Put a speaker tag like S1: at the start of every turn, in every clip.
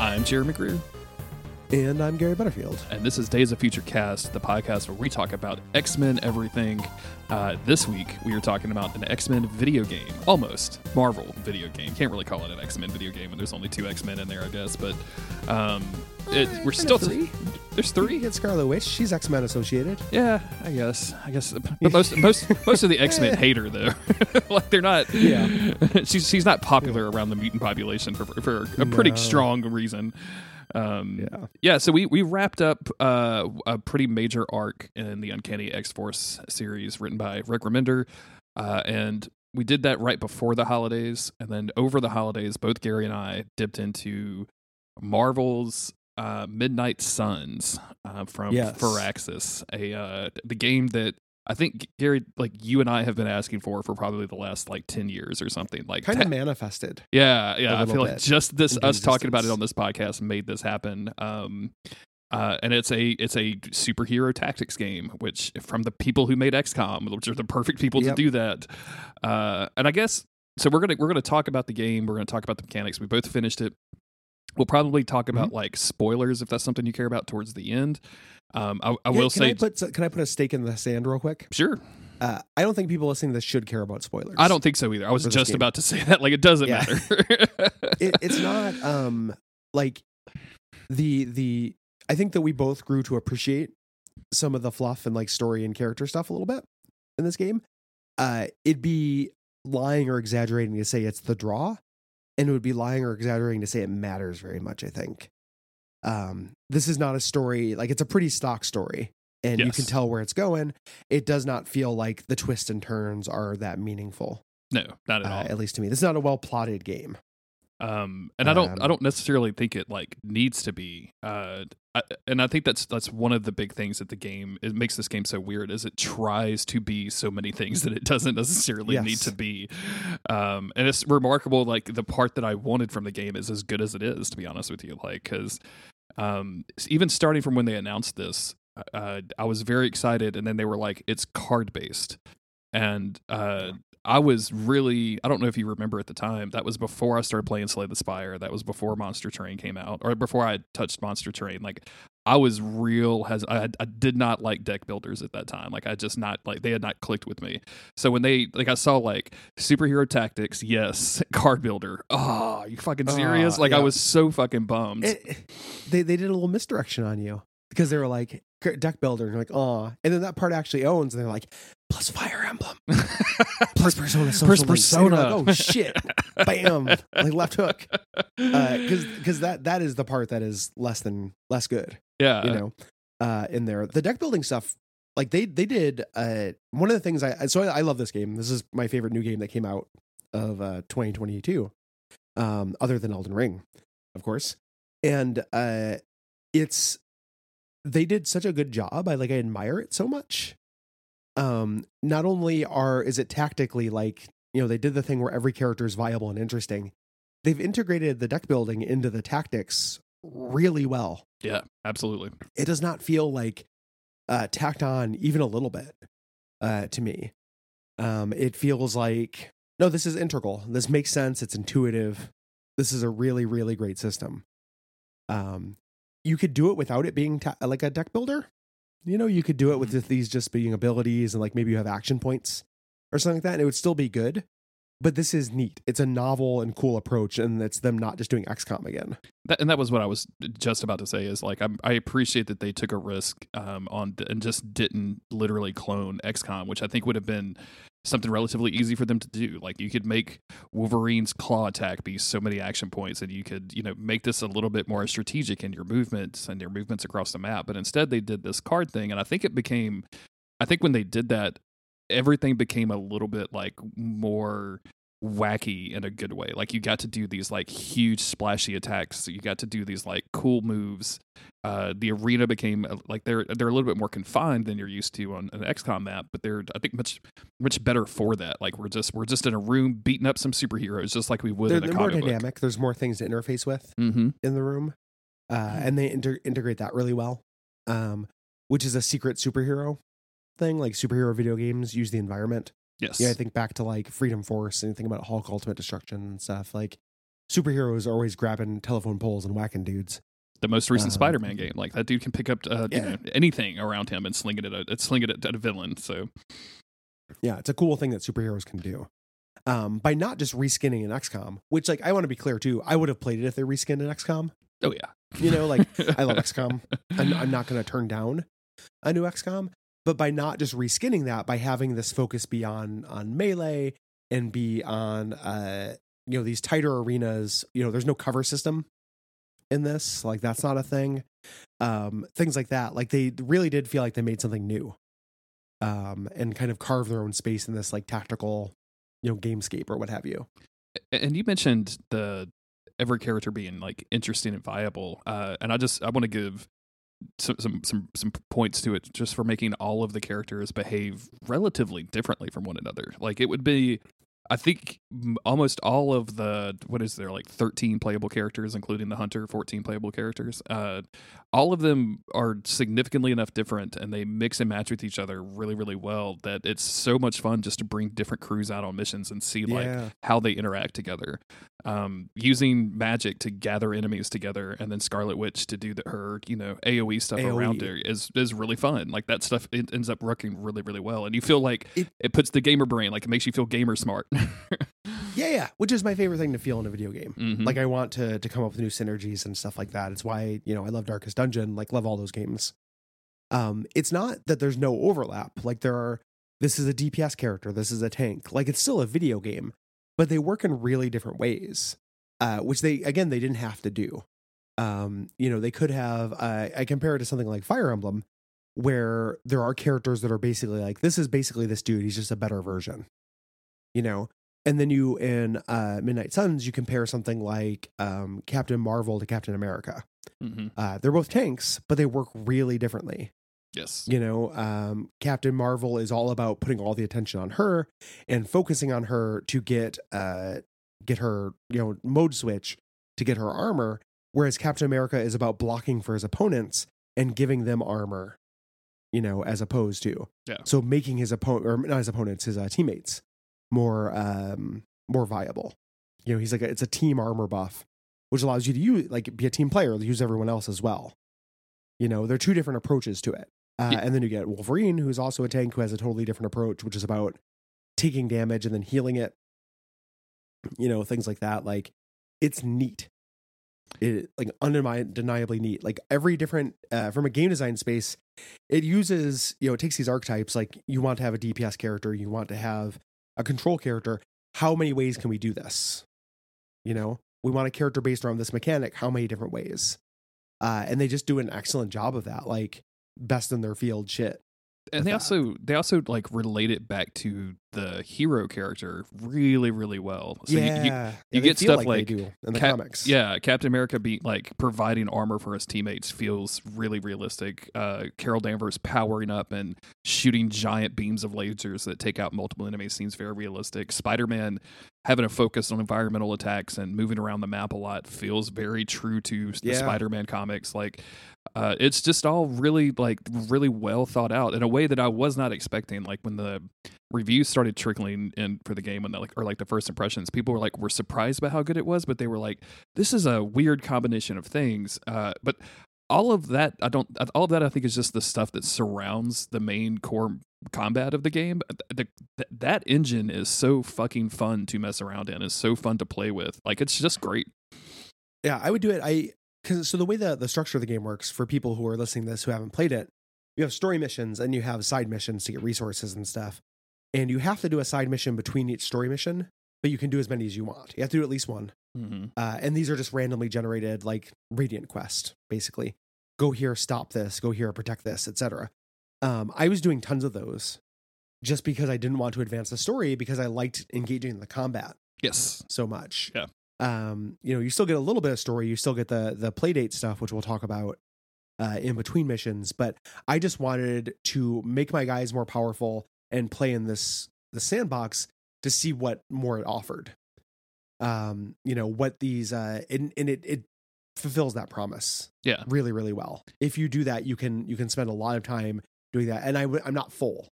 S1: I'm Jeremy Greer,
S2: And I'm Gary Butterfield.
S1: and this is Days of Future Cast, the podcast where we talk about X Men everything. Uh, this week, we are talking about an X Men video game, almost Marvel video game. Can't really call it an X Men video game when there's only two X Men in there, I guess. But um, it, we're still
S2: three.
S1: there's
S2: You
S1: three.
S2: get Scarlet Witch. She's X Men associated.
S1: Yeah, I guess. I guess. But most most most of the X Men hate her though. like they're not.
S2: Yeah.
S1: she's she's not popular around the mutant population for for a pretty
S2: No.
S1: strong reason. Um,
S2: Yeah.
S1: yeah, so we we wrapped up uh, a pretty major arc in the Uncanny X Force series, written by Rick Remender, uh, and we did that right before the holidays, and then over the holidays, both Gary and I dipped into Marvel's uh, Midnight Suns uh, from
S2: Yes.
S1: Firaxis, a uh, the game that I think Gary, like you and I, have been asking for for probably the last like ten years or something. Like
S2: Kind of manifested.
S1: yeah, yeah. I feel like just this us talking about it on this podcast made this happen. Um, uh, and it's a it's a superhero tactics game, which from the people who made XCOM, which are the perfect people
S2: Yep.
S1: to do that. Uh, and I guess so. We're gonna we're gonna talk about the game. We're gonna talk about the mechanics. We both finished it. We'll probably talk
S2: Mm-hmm.
S1: about like spoilers if that's something you care about towards the end. Um, I, I
S2: Can-
S1: will
S2: can
S1: say,
S2: I put, can I put a stake in the sand real quick?
S1: sure.
S2: Uh, I don't think people listening to this should care about spoilers.
S1: I don't think so either. I was just
S2: game.
S1: about to say that. Like it doesn't
S2: Yeah.
S1: matter.
S2: It, it's not um like the the. I think that we both grew to appreciate some of the fluff and like story and character stuff a little bit in this game. Uh, it'd be lying or exaggerating to say it's the draw, and it would be lying or exaggerating to say it matters very much. I think. Um, this is not a story like it's a pretty stock story, and you can tell where it's going. It does not feel like the twists and turns are that meaningful,
S1: no, not at
S2: uh,
S1: all.
S2: at least to me. This is not a well plotted game.
S1: um and i don't i
S2: Um,
S1: don't necessarily think it like needs to be uh I, and i think that's that's one of the big things that the game it makes this game so weird is it tries to be so many things that it doesn't necessarily need to be um and it's remarkable like the part that i wanted from the game is as good as it is to be honest with you like because um even starting from when they announced this uh i was very excited and then they were like it's card based and uh I was really I don't know if you remember at the time that was before I started playing Slay the Spire that was before Monster Train came out or before I touched Monster Train like I was real has I, I did not like deck builders at that time. Like I just not like they had not clicked with me. So when they like I saw like superhero tactics yes card builder. Oh you fucking serious?
S2: Ah,
S1: like I was so fucking bummed.
S2: It, they they did a little misdirection on you because they were like deck builder. And you're like oh and then that part actually owns and they're like plus fire emblem. Plus persona social
S1: Pers-
S2: link. So you're
S1: persona
S2: like, oh shit. Bam. Like left hook. Because because that that is the part that is less than less good
S1: yeah.
S2: you know uh in there. The deck building stuff like they they did uh one of the things i so i, I love this game. This is my favorite new game that came out of uh 2022 um other than elden ring of course. And uh it's they did such a good job. I like i admire it so much um not only are is it tactically like you know they did the thing where every character is viable and interesting they've integrated the deck building into the tactics really well.
S1: Yeah absolutely.
S2: It does not feel like uh tacked on even a little bit uh to me. Um it feels like no this is integral. This makes sense. It's intuitive. This is a really really great system. Um you could do it without it being ta- like a deck builder you know you could do it with these just being abilities and like maybe you have action points or something like that and it would still be good. But this is neat. It's a novel and cool approach and it's them not just doing xcom again.
S1: That, and that was what I was just about to say is like I'm, I appreciate that they took a risk um, on and just didn't literally clone XCOM, which I think would have been something relatively easy for them to do. Like you could make Wolverine's claw attack be so many action points, and you could you know make this a little bit more strategic in your movements and your movements across the map. But instead, they did this card thing, and I think it became, I think when they did that, everything became a little bit like more wacky in a good way. Like you got to do these like huge splashy attacks. You got to do these like cool moves. Uh, the arena became uh, like they're they're a little bit more confined than you're used to on an XCOM map, but they're I think much much better for that. Like we're just we're just in a room beating up some superheroes, just like we would
S2: they're,
S1: in a
S2: they're more dynamic there's more things to interface with
S1: Mm-hmm.
S2: in the room, uh, and they inter- integrate that really well. Um, which is a secret superhero thing. Like superhero video games use the environment.
S1: Yes.
S2: Yeah, I think back to like Freedom Force and think about Hulk Ultimate Destruction and stuff. Like superheroes are always grabbing telephone poles and whacking dudes.
S1: The most recent
S2: Uh,
S1: Spider-Man game, like that dude can pick up uh, you know, anything around him and sling it at a sling it at, at a villain. So
S2: Yeah, it's a cool thing that superheroes can do. Um, by not just reskinning an XCOM, which like I want to be clear too, I would have played it if they reskinned an XCOM.
S1: oh yeah,
S2: You know, like I love XCOM. I'm, I'm not going to turn down a new XCOM, but by not just reskinning that, by having this focus be on on melee and be on uh you know these tighter arenas, you know, there's no cover system in this, like that's not a thing. Um, things like that, like they really did feel like they made something new, um, and kind of carve their own space in this like tactical, you know, gamescape or what have you.
S1: and you mentioned the every character being like interesting and viable uh and i just i want to give some, some some some points to it just for making all of the characters behave relatively differently from one another. Like it would be i think almost all of the what is there like 13 playable characters including the hunter 14 playable characters uh all of them are significantly enough different and they mix and match with each other really really well that it's so much fun just to bring different crews out on missions and see like
S2: yeah,
S1: how they interact together. Um, using Magik to gather enemies together, and then Scarlet Witch to do the, her, you know, AOE stuff
S2: AOE.
S1: around her is is really fun. Like that stuff it ends up working really really well, and you feel like
S2: It-
S1: it, puts the gamer brain, like it makes you feel gamer smart.
S2: yeah, yeah, which is my favorite thing to feel in a video game.
S1: Mhm.
S2: like i want to to come up with new synergies and stuff like that. It's why you know i love darkest dungeon like love all those games. Um it's not that there's no overlap. Like there are this is a dps character this is a tank. Like it's still a video game but they work in really different ways uh which they again they didn't have to do. Um you know they could have uh, i compare it to something like fire emblem where there are characters that are basically like this is basically this dude he's just a better version you know and then you in uh, Midnight Suns, you compare something like um, Captain Marvel to Captain America.
S1: Mhm.
S2: Uh, they're both tanks, but they work really differently.
S1: Yes.
S2: You know, um, Captain Marvel is all about putting all the attention on her and focusing on her to get uh, get her you know mode switch to get her armor, whereas Captain America is about blocking for his opponents and giving them armor. You know, as opposed to
S1: Yeah.
S2: so making his opponent or not his opponents, his uh, teammates more um more viable. You know, he's like a, it's a team armor buff, which allows you to use like be a team player, use everyone else as well. You know, there are two different approaches to it. Uh,
S1: Yeah.
S2: And then you get Wolverine, who's also a tank who has a totally different approach, which is about taking damage and then healing it. You know, things like that. Like it's neat. It like undeniably neat. Like every different uh, from a game design space, it uses you know it takes these archetypes. Like you want to have a DPS character, you want to have a control character. How many ways can we do this? You know, we want a character based around this mechanic. How many different ways? Uh, and they just do an excellent job of that. Like best in their field shit.
S1: And they also they also like relate it back to the hero character really really well. So you-
S2: yeah,
S1: you,
S2: Yeah,
S1: you
S2: they
S1: get stuff
S2: they
S1: like
S2: do in the
S1: Cap-
S2: comics.
S1: Yeah, Captain America be like providing armor for his teammates feels really realistic. Uh, Carol Danvers powering up and shooting giant beams of lasers that take out multiple enemies seems very realistic. Spider Man having a focus on environmental attacks and moving around the map a lot feels very true to the Spider Man comics. Like, uh, it's just all really like really well thought out in a way that I was not expecting. Like when the reviews started trickling in for the game and like or like the first impressions people were like were surprised by how good it was but they were like this is a weird combination of things uh but all of that i don't all of that i think is just the stuff that surrounds the main core combat of the game the, the, that engine is so fucking fun to mess around in is so fun to play with like it's just great
S2: Yeah, I would do it. I because so the way the the structure of the game works for people who are listening to this who haven't played it, you have story missions and you have side missions to get resources and stuff, and you have to do a side mission between each story mission, but you can do as many as you want. You have to do at least one,
S1: mm-hmm.
S2: uh, and these are just randomly generated, like radiant quest, basically. Go here, stop this. Go here, protect this, etc. Um, I was doing tons of those, just because I didn't want to advance the story because I liked engaging in the combat
S1: yes
S2: so much.
S1: Yeah.
S2: Um, you know, you still get a little bit of story. You still get the the play date stuff, which we'll talk about uh, in between missions. But I just wanted to make my guys more powerful and play in this the sandbox to see what more it offered. Um, you know what these uh, and, and it it fulfills that promise
S1: yeah
S2: really really well. If you do that, you can you can spend a lot of time doing that. And I w- I'm not full.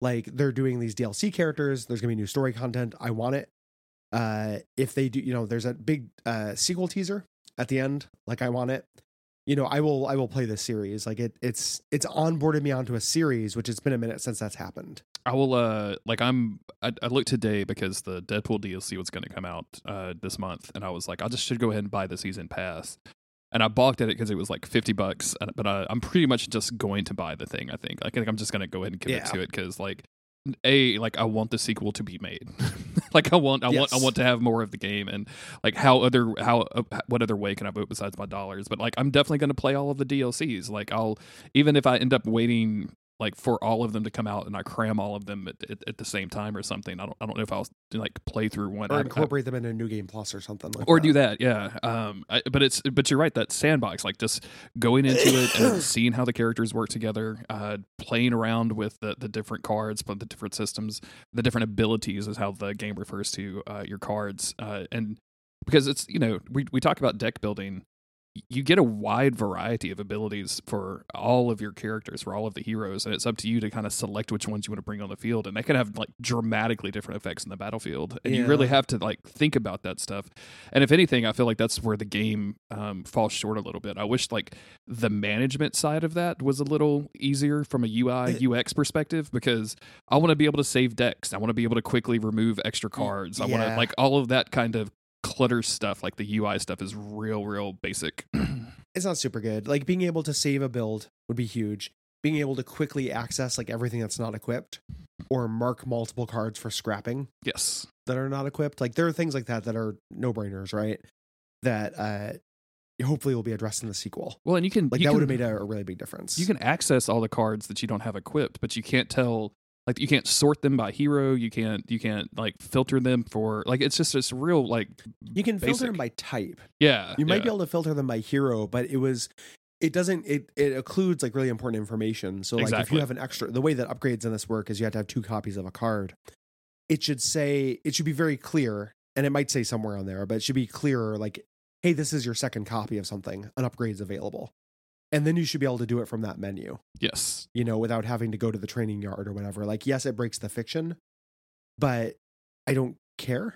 S2: Like they're doing these DLC characters. There's gonna be new story content. I want it. Uh if they do you know there's a big uh sequel teaser at the end like i want it you know i will i will play this series like it it's it's onboarded me onto a series which it's been a minute since that's happened
S1: I will uh like I'm I, I looked today because the Deadpool DLC was going to come out uh this month and I was like I just should go ahead and buy the season pass. And I balked at it because it was like 50 bucks, but I, I'm pretty much just going to buy the thing. I think. I think I'm just going to go ahead and commit
S2: Yeah.
S1: to it because, like, a like I want the sequel to be made. like I want, I want, I want to have more of the game, and like how other how uh, what other way can I vote besides my dollars? But like I'm definitely going to play all of the DLCs. Like I'll even if I end up waiting like for all of them to come out and I cram all of them at, at, at the same time or something. I don't I don't know if I'll like play through one
S2: or
S1: I- I-
S2: incorporate them in a new game plus or something like
S1: or
S2: that.
S1: do that yeah um I, but it's but you're right that sandbox like just going into it and seeing how the characters work together uh playing around with the the different cards but the different systems the different abilities is how the game refers to uh your cards uh and because it's you know we we talk about deck building you get a wide variety of abilities for all of your characters for all of the heroes and it's up to you to kind of select which ones you want to bring on the field and they can have like dramatically different effects in the battlefield and you really have to like think about that stuff. And if anything i feel like that's where the game um, falls short a little bit. I wish like the management side of that was a little easier from a ui ux perspective because i want to be able to save decks i want to be able to quickly remove extra cards i want to like all of that kind of clutter stuff like the ui stuff is real real basic.
S2: It's not super good. Like being able to save a build would be huge. Being able to quickly access like everything that's not equipped or mark multiple cards for scrapping
S1: yes.
S2: that are not equipped. Like there are things like that that are no brainers right? That uh hopefully will be addressed in the sequel.
S1: Well and you can
S2: like
S1: you
S2: that would have made a, a really big difference.
S1: You can access all the cards that you don't have equipped but you can't tell like you can't sort them by hero. You can't you can't like filter them for like it's just this real like
S2: you can filter them by type.
S1: Yeah
S2: you might
S1: yeah.
S2: be able to filter them by hero but it was it doesn't it it includes like really important information. So like if you have an extra the way that upgrades in this work is you have to have two copies of a card. It should say it should be very clear and it might say somewhere on there but it should be clearer like hey this is your second copy of something an upgrade's available and then you should be able to do it from that menu.
S1: Yes.
S2: You know without having to go to the training yard or whatever. Like yes it breaks the fiction but i don't care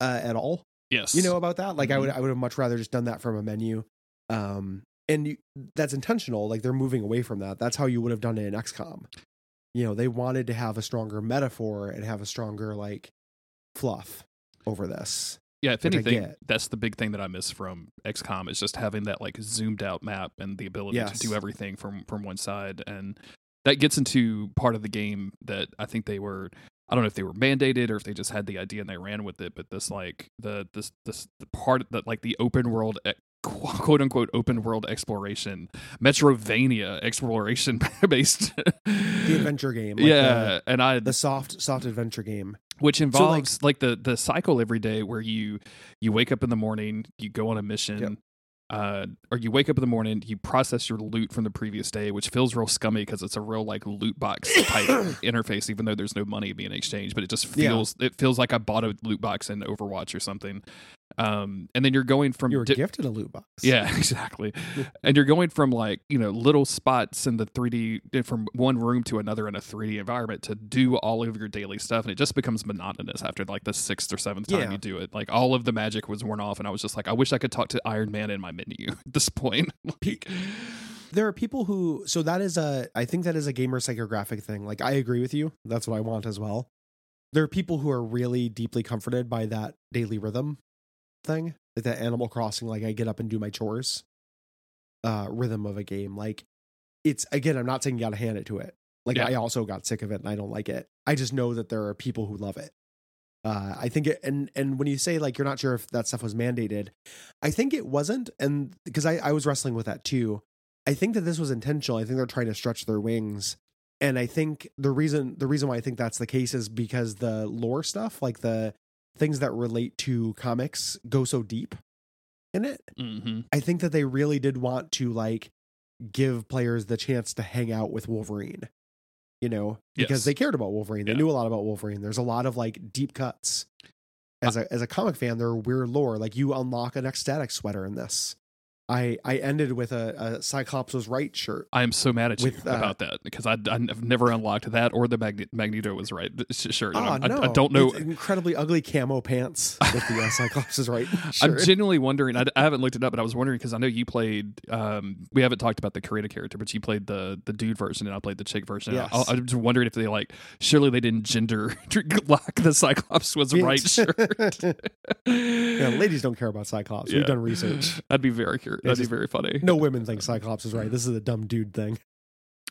S2: uh, at all
S1: yes.
S2: you know about that. Like i would
S1: Mm-hmm.
S2: i would have much rather just done that from a menu um and you, that's intentional. Like they're moving away from that. That's how you would have done it in xcom you know they wanted to have a stronger metaphor and have a stronger like fluff over this
S1: yeah if anything that's the big thing that i miss from xcom is just having that like zoomed out map and the ability
S2: Yes.
S1: to do everything from from one side and that gets into part of the game that i think they were I don't know if they were mandated or if they just had the idea and they ran with it, but this like the this this the part that like the open world quote unquote open world exploration, Metrovania exploration based.
S2: the adventure game like
S1: yeah, and I
S2: the, the soft soft adventure game
S1: which
S2: So, like-
S1: involves like, the the cycle every day where you you wake up in the morning, you go on a mission.
S2: Yep.
S1: Uh, or you wake up in the morning, you process your loot from the previous day, which feels real scummy because it's a real like loot box type interface, even though there's no money being exchanged. But it just
S2: Yeah.
S1: feels it feels like I bought a loot box in Overwatch or something. Um, and then you're going from
S2: you were
S1: di-
S2: gifted a loot box
S1: yeah, exactly. and you're going from like, you know, little spots in the 3D, from one room to another in a 3D environment to do all of your daily stuff. And it just becomes monotonous after like the sixth or seventh time
S2: Yeah.
S1: you do it. Like all of the magic was worn off. And I was just like, I wish I could talk to Iron Man in my menu at this point. like,
S2: there are people who so that is a i think that is a gamer psychographic thing like i agree with you that's what i want as well there are people who are really deeply comforted by that daily rhythm thing like that animal crossing like i get up and do my chores uh rhythm of a game like it's again i'm not saying you gotta hand it to it like
S1: Yeah.
S2: i also got sick of it and i don't like it i just know that there are people who love it uh i think it and and when you say like you're not sure if that stuff was mandated i think it wasn't and because i i was wrestling with that too I think that this was intentional. I think they're trying to stretch their wings. And I think the reason the reason why I think that's the case is because the lore stuff, like the things that relate to comics go so deep in it.
S1: hmm
S2: I think that they really did want to like give players the chance to hang out with Wolverine. You know, because
S1: Yes.
S2: they cared about Wolverine. They
S1: Yeah.
S2: knew a lot about Wolverine. There's a lot of like deep cuts. As a as a comic fan, there are weird lore. Like you unlock an ecstatic sweater in this. I I ended with a, a Cyclops was right shirt.
S1: I am so mad at you
S2: With, uh,
S1: about that because I, I've never unlocked that or the Magne- Magneto was right sh- shirt. And
S2: Ah,
S1: I, I don't know.
S2: It's incredibly ugly camo pants with the uh, Cyclops is right
S1: I'm genuinely wondering. I, I haven't looked it up, but I was wondering because I know you played. Um, we haven't talked about the creator character, but you played the the dude version, and I played the chick version.
S2: Yes.
S1: I, I'm just wondering if they like. Surely they didn't gender lock the Cyclops was right shirt.
S2: yeah, ladies don't care about Cyclops.
S1: Yeah.
S2: We've done research.
S1: That'd be very curious.
S2: Yeah,
S1: That'd
S2: just-
S1: be very funny.
S2: No women think Cyclops is right. This is a dumb dude thing.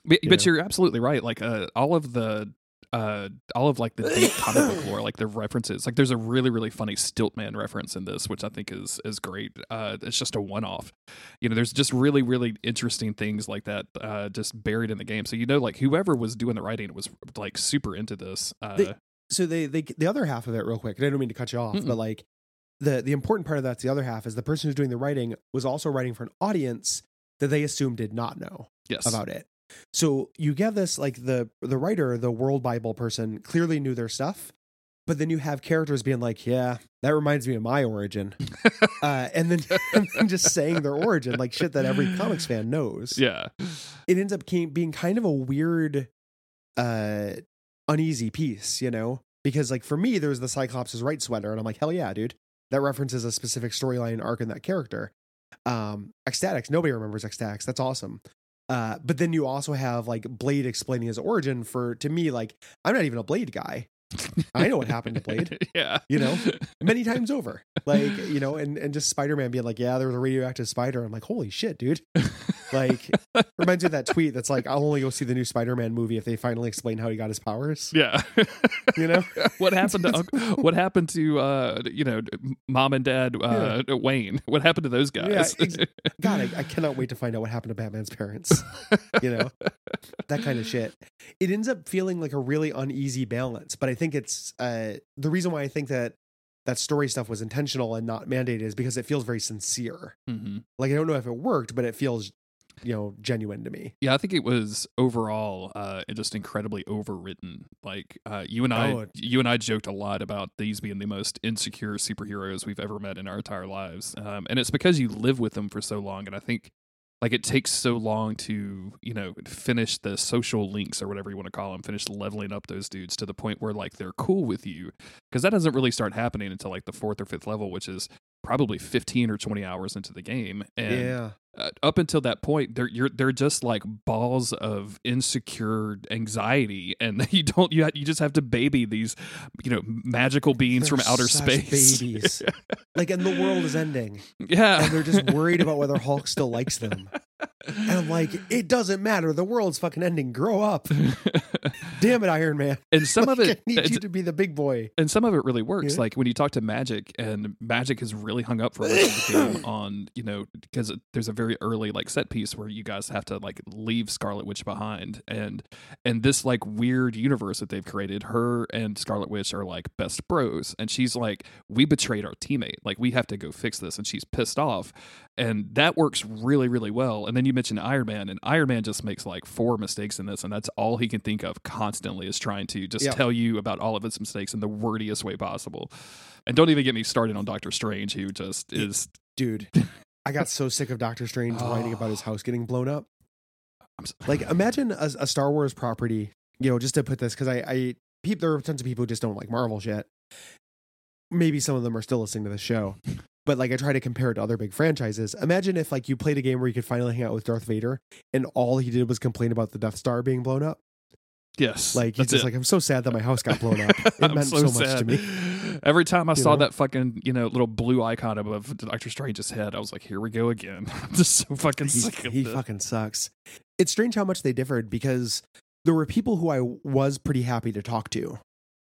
S1: But,
S2: you
S1: but you're absolutely right. Like uh, all of the uh, all of like the deep comic book lore, like the references. Like there's a really really funny Stiltman reference in this, which I think is is great. Uh, it's just a one off. You know, there's just really really interesting things like that uh, just buried in the game. So you know, like whoever was doing the writing was like super into this. Uh,
S2: They- So they they the other half of it real quick. And I don't mean to cut you off,
S1: Mm-mm.
S2: but like the the important part of that's the other half is the person who's doing the writing was also writing for an audience that they assumed did not know
S1: yes,
S2: about it. So you get this like the the writer, the world Bible person clearly knew their stuff, but then you have characters being like, "Yeah, that reminds me of my origin," uh, and then and then just saying their origin like shit that every comics fan knows.
S1: yeah,
S2: It ends up being kind of a weird, uh, uneasy piece, you know, because like for me, there was the Cyclops right sweater, and I'm like, hell yeah, dude, that references a specific storyline arc in that character. Um, X-Statix, nobody remembers X-Statix. That's awesome. Uh, but then you also have like Blade explaining his origin for to me, like, I'm not even a Blade guy. I know what happened to Blade.
S1: yeah,
S2: You know? Many times over. Like, you know, and, and just Spider Man being like, Yeah, there was a radioactive spider. I'm like, holy shit, dude. Like reminds me of that tweet that's like, I'll only go see the new Spider Man movie if they finally explain how he got his powers.
S1: yeah.
S2: You know?
S1: what happened to Unc- what happened to uh you know mom and dad uh Wayne? What happened to those guys?
S2: ex- God, I, I cannot wait to find out what happened to Batman's parents. You know? that kind of shit. It ends up feeling like a really uneasy balance. But I think it's uh the reason why I think that that story stuff was intentional and not mandated is because it feels very sincere.
S1: Mhm.
S2: Like I don't know if it worked, but it feels, you know, genuine to me.
S1: Yeah, I think it was overall uh, just incredibly overwritten. Like uh, you and I,
S2: Oh,
S1: you and I joked a lot about these being the most insecure superheroes we've ever met in our entire lives, um, and it's because you live with them for so long. And I think like it takes so long to you know finish the social links or whatever you want to call them, finish leveling up those dudes to the point where like they're cool with you, because that doesn't really start happening until like the fourth or fifth level, which is probably 15 or 20 hours into the game and
S2: yeah.
S1: uh, up until that point they're you're they're just like balls of insecure anxiety and you don't you ha- you just have to baby these you know magical beings
S2: They're
S1: from outer space
S2: babies. like, and the world is ending,
S1: yeah
S2: and they're just worried about whether Hulk still likes them. And I'm like, it doesn't matter. The world's fucking ending. Grow up. Damn it, Iron Man.
S1: and some of it
S2: I need you to be the big boy.
S1: and some of it really works.
S2: Yeah.
S1: Like when you talk to Magik, and Magik is really hung up for most the game on you know because there's a very early like set piece where you guys have to like leave Scarlet Witch behind, and and this like weird universe that they've created, her and Scarlet Witch are like best bros, and she's like, we betrayed our teammate, like we have to go fix this, and she's pissed off, and that works really really well. And then you mentioned Iron Man, and Iron Man just makes like four mistakes in this, and that's all he can think of constantly is trying to just
S2: Yeah.
S1: tell you about all of his mistakes in the wordiest way possible. And don't even get me started on Doctor Strange, who just is.
S2: Dude, I got so sick of Doctor Strange whining about his house getting blown up.
S1: I'm s-
S2: Like, imagine a, a Star Wars property, you know, just to put this, because I, I, peep, there are tons of people who just don't like Marvel shit. Maybe some of them are still listening to the show. But like I try to compare it to other big franchises. Imagine if like you played a game where you could finally hang out with Darth Vader and all he did was complain about the Death Star being blown up.
S1: Yes,
S2: Like he's just
S1: it.
S2: like, I'm so sad that my house got blown up. It meant so, much to me.
S1: Every time I
S2: You
S1: saw
S2: know?
S1: that fucking you know little blue icon above Doctor Strange's head, I was like, "Here we go again." I'm just so fucking
S2: He's-
S1: sick of
S2: he
S1: this.
S2: fucking sucks. It's strange how much they differed because there were people who I was pretty happy to talk to.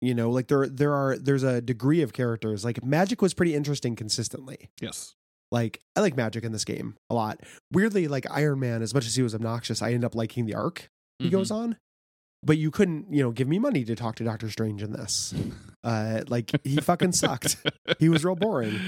S2: You know, like there there are there's a degree of characters. Like Magik was pretty interesting consistently.
S1: Yes,
S2: Like I like Magik in this game a lot. Weirdly, like Iron Man, as much as he was obnoxious, I end up liking the arc he
S1: Mhm.
S2: goes on. But you couldn't, you know, give me money to talk to Doctor Strange in this. Uh, like he fucking sucked. He was real boring.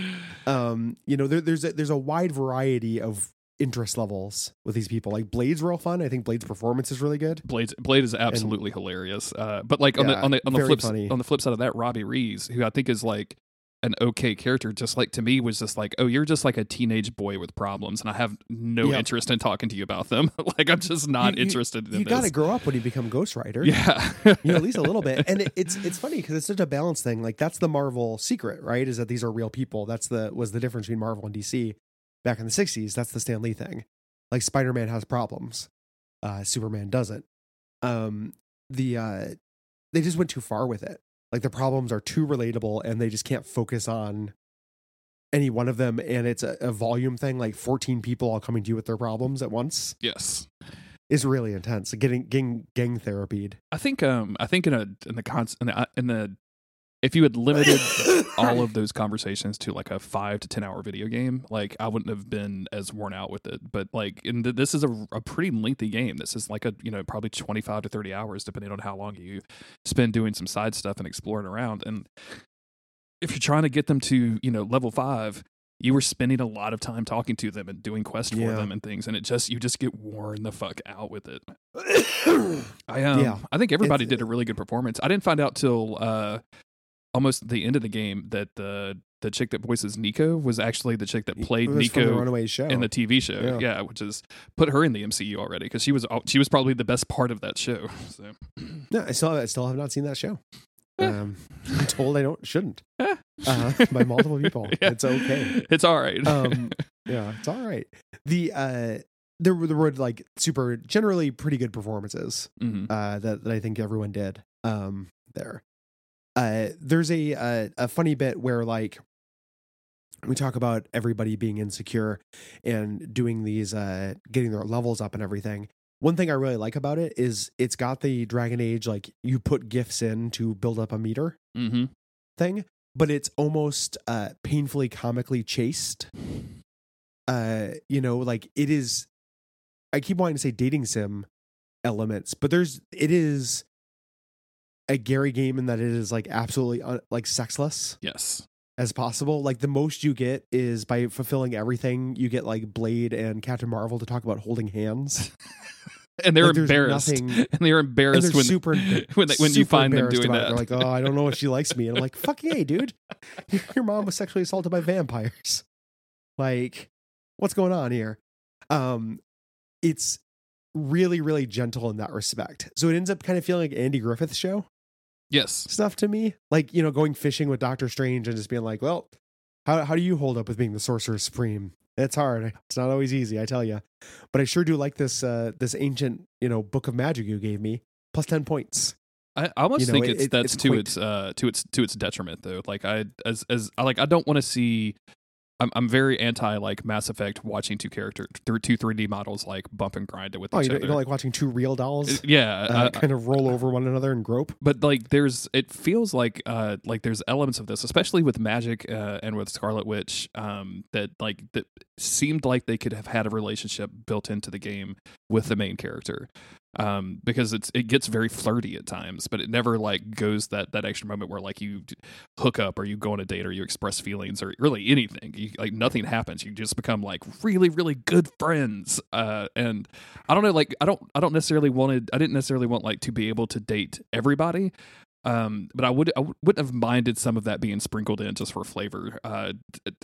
S2: Um, you know, there, there's a, there's a wide variety of interest levels with these people. Like Blade's real fun. I think Blade's performance is really good.
S1: Blade Blade is absolutely hilarious. Uh, but like on the on the on the flip
S2: funny.
S1: on the flip side of that, Robbie Reyes, who I think is like an okay character just like to me was just like oh you're just like a teenage boy with problems and i have no
S2: Yep.
S1: interest in talking to you about them like i'm just not
S2: You- you-
S1: interested in
S2: You
S1: this
S2: got to grow up when you become Ghost Rider.
S1: yeah
S2: you know, at least a little bit. And it, it's it's funny because it's such a balance thing. Like that's the Marvel secret, right? Is that these are real people. That's the was the difference between Marvel and DC back in the '60s. That's the Stan Lee thing. Like Spider Man has problems, uh, Superman doesn't. Um, the uh, they just went too far with it. Like the problems are too relatable, and they just can't focus on any one of them. And it's a, a volume thing. Like 14 people all coming to you with their problems at once
S1: yes
S2: is really intense. Getting getting gang therapied.
S1: i think um i think in a in the cons in the, in the if you had limited all of those conversations to like a five to ten hour video game like i wouldn't have been as worn out with it but like in the, this is a, a pretty lengthy game this is like a you know probably 25 to 30 hours depending on how long you spend doing some side stuff and exploring around and if you're trying to get them to you know level five you were spending a lot of time talking to them and doing quests for
S2: Yeah.
S1: them and things and it just you just get worn the fuck out with it I um,
S2: Yeah.
S1: I think everybody
S2: It's-
S1: did a really good performance. I didn't find out till uh, almost the end of the game that the the chick that voices Nico was actually the chick that played
S2: It was from the
S1: Nico
S2: show.
S1: in the TV show.
S2: Yeah.
S1: Yeah. which is put her in the MCU already because she was she was probably the best part of that show. So
S2: no, I still I still have not seen that show.
S1: Eh.
S2: Um, I'm told I don't shouldn't uh, by multiple people.
S1: Yeah.
S2: It's okay.
S1: It's all right.
S2: Um, yeah, it's all right. The uh, there were there were like super generally pretty good performances
S1: Mhm.
S2: uh, that that I think everyone did um, there. Uh, there's a, a a funny bit where like we talk about everybody being insecure and doing these uh getting their levels up and everything. One thing I really like about it is it's got the Dragon Age like you put gifts in to build up a meter
S1: Mhm.
S2: thing, but it's almost uh painfully comically chaste. Uh you know, like it is I keep wanting to say dating sim elements, but there's it is a Gary game in that it is like absolutely un, like sexless
S1: Yes.
S2: as possible. Like the most you get is by fulfilling everything, you get like Blade and Captain Marvel to talk about holding hands.
S1: And they're
S2: Like,
S1: embarrassed.
S2: nothing-
S1: and they're
S2: And
S1: embarrassed
S2: they're
S1: when
S2: super
S1: when they, when you find them doing that.
S2: They're like, oh, I don't know if she likes me. And I'm like, fuck yeah, dude. Your mom was sexually assaulted by vampires. Like, what's going on here? Um, it's really, really gentle in that respect. So it ends up kind of feeling like Andy Griffith's show
S1: yes.
S2: stuff to me. Like, you know, going fishing with Doctor Strange and just being like, well, how how do you hold up with being the sorcerer supreme? It's hard. It's not always easy, I tell you. But I sure do like this uh this ancient, you know, book of magic you gave me. Plus 10 points.
S1: I, almost
S2: You know,
S1: think
S2: it-
S1: it's
S2: it-
S1: that's
S2: it's
S1: too
S2: quaint.
S1: its uh to its to its detriment though. Like I as as I like I don't want to see. I'm I'm very anti like Mass Effect watching two character through two 3D models like bump and grind it with
S2: Oh,
S1: each
S2: you don't,
S1: other.
S2: you don't like watching two real dolls
S1: yeah,
S2: uh,
S1: uh,
S2: kind of roll over one another and grope?
S1: but like there's it feels like uh like there's elements of this especially with Magik uh, and with scarlet witch um that like that seemed like they could have had a relationship built into the game with the main character um because it's it gets very flirty at times but it never like goes that that extra moment where like you hook up or you go on a date or you express feelings or really anything you, like nothing happens you just become like really really good friends uh and I don't know, like I don't I don't necessarily wanted I didn't necessarily want like to be able to date everybody. Um, but I would I wouldn't have minded some of that being sprinkled in just for flavor, uh,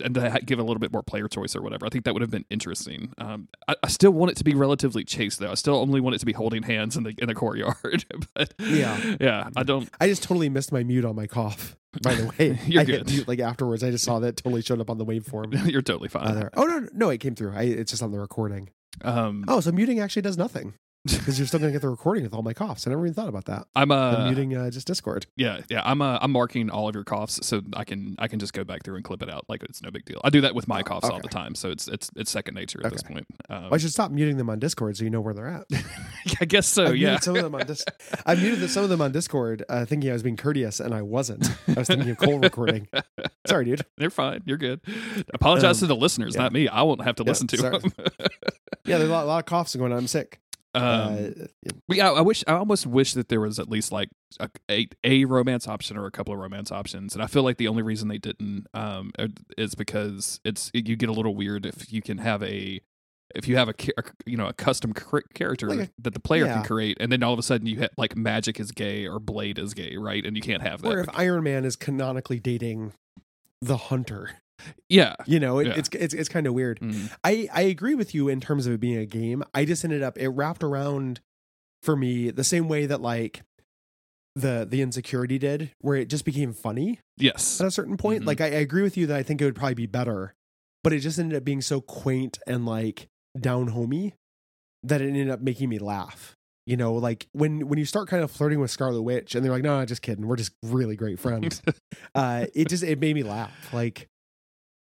S1: and to give a little bit more player choice or whatever. I think that would have been interesting. Um, I, I still want it to be relatively chaste though. I still only want it to be holding hands in the in the courtyard. but
S2: Yeah.
S1: yeah, I don't.
S2: I just totally missed my mute on my cough. By the way,
S1: You're
S2: I
S1: good.
S2: mute like afterwards. I just saw that totally showed up on the waveform.
S1: You're totally fine.
S2: Uh. Oh no, no, no, it came through. I, it's just on the recording.
S1: um,
S2: Oh, so muting actually does nothing because you're still going to get the recording with all my coughs. I never even thought about that.
S1: I'm
S2: I'm
S1: uh,
S2: muting uh, just Discord.
S1: Yeah, yeah. I'm uh, I'm marking all of your coughs so I can I can just go back through and clip it out like it's no big deal. I do that with my
S2: Oh,
S1: coughs all the time, so it's it's it's second nature at this point. Um,
S2: I should stop muting them on Discord so you know where they're at.
S1: I guess so.
S2: I
S1: Oh, yeah.
S2: muted some of them on Dis- I muted some of them on Discord, uh, thinking I was being courteous, and I wasn't. I was thinking of cold recording. Sorry, dude.
S1: They're fine. You're good. Apologize
S2: Um,
S1: to the listeners,
S2: yeah.
S1: not me. I won't have to
S2: Yeah,
S1: listen to
S2: sorry.
S1: them.
S2: Yeah, there's a lot, a lot of coughs going on. I'm sick.
S1: Um,
S2: uh,
S1: But yeah, I wish I almost wish that there was at least like a, a a romance option or a couple of romance options, and I feel like the only reason they didn't um is because it's you get a little weird if you can have a if you have a, a you know a custom character
S2: Like a-
S1: that the player
S2: yeah.
S1: can create, and then all of a sudden you hit like Magik is gay or blade is gay, right? And you can't have that.
S2: or if Iron Man is canonically dating the hunter.
S1: Yeah.
S2: You know, it,
S1: Yeah.
S2: it's it's it's kind of weird.
S1: Mm.
S2: I I agree with you in terms of it being a game. I just ended up it wrapped around for me the same way that like the the insecurity did, where it just became funny
S1: Yes.
S2: at a certain point.
S1: Mhm.
S2: Like I, I agree with you that I think it would probably be better, but it just ended up being so quaint and like down homey that it ended up making me laugh. You know, like when when you start kind of flirting with Scarlet Witch and they're like, no, no, just kidding. We're just really great friends. uh, it just it made me laugh. Like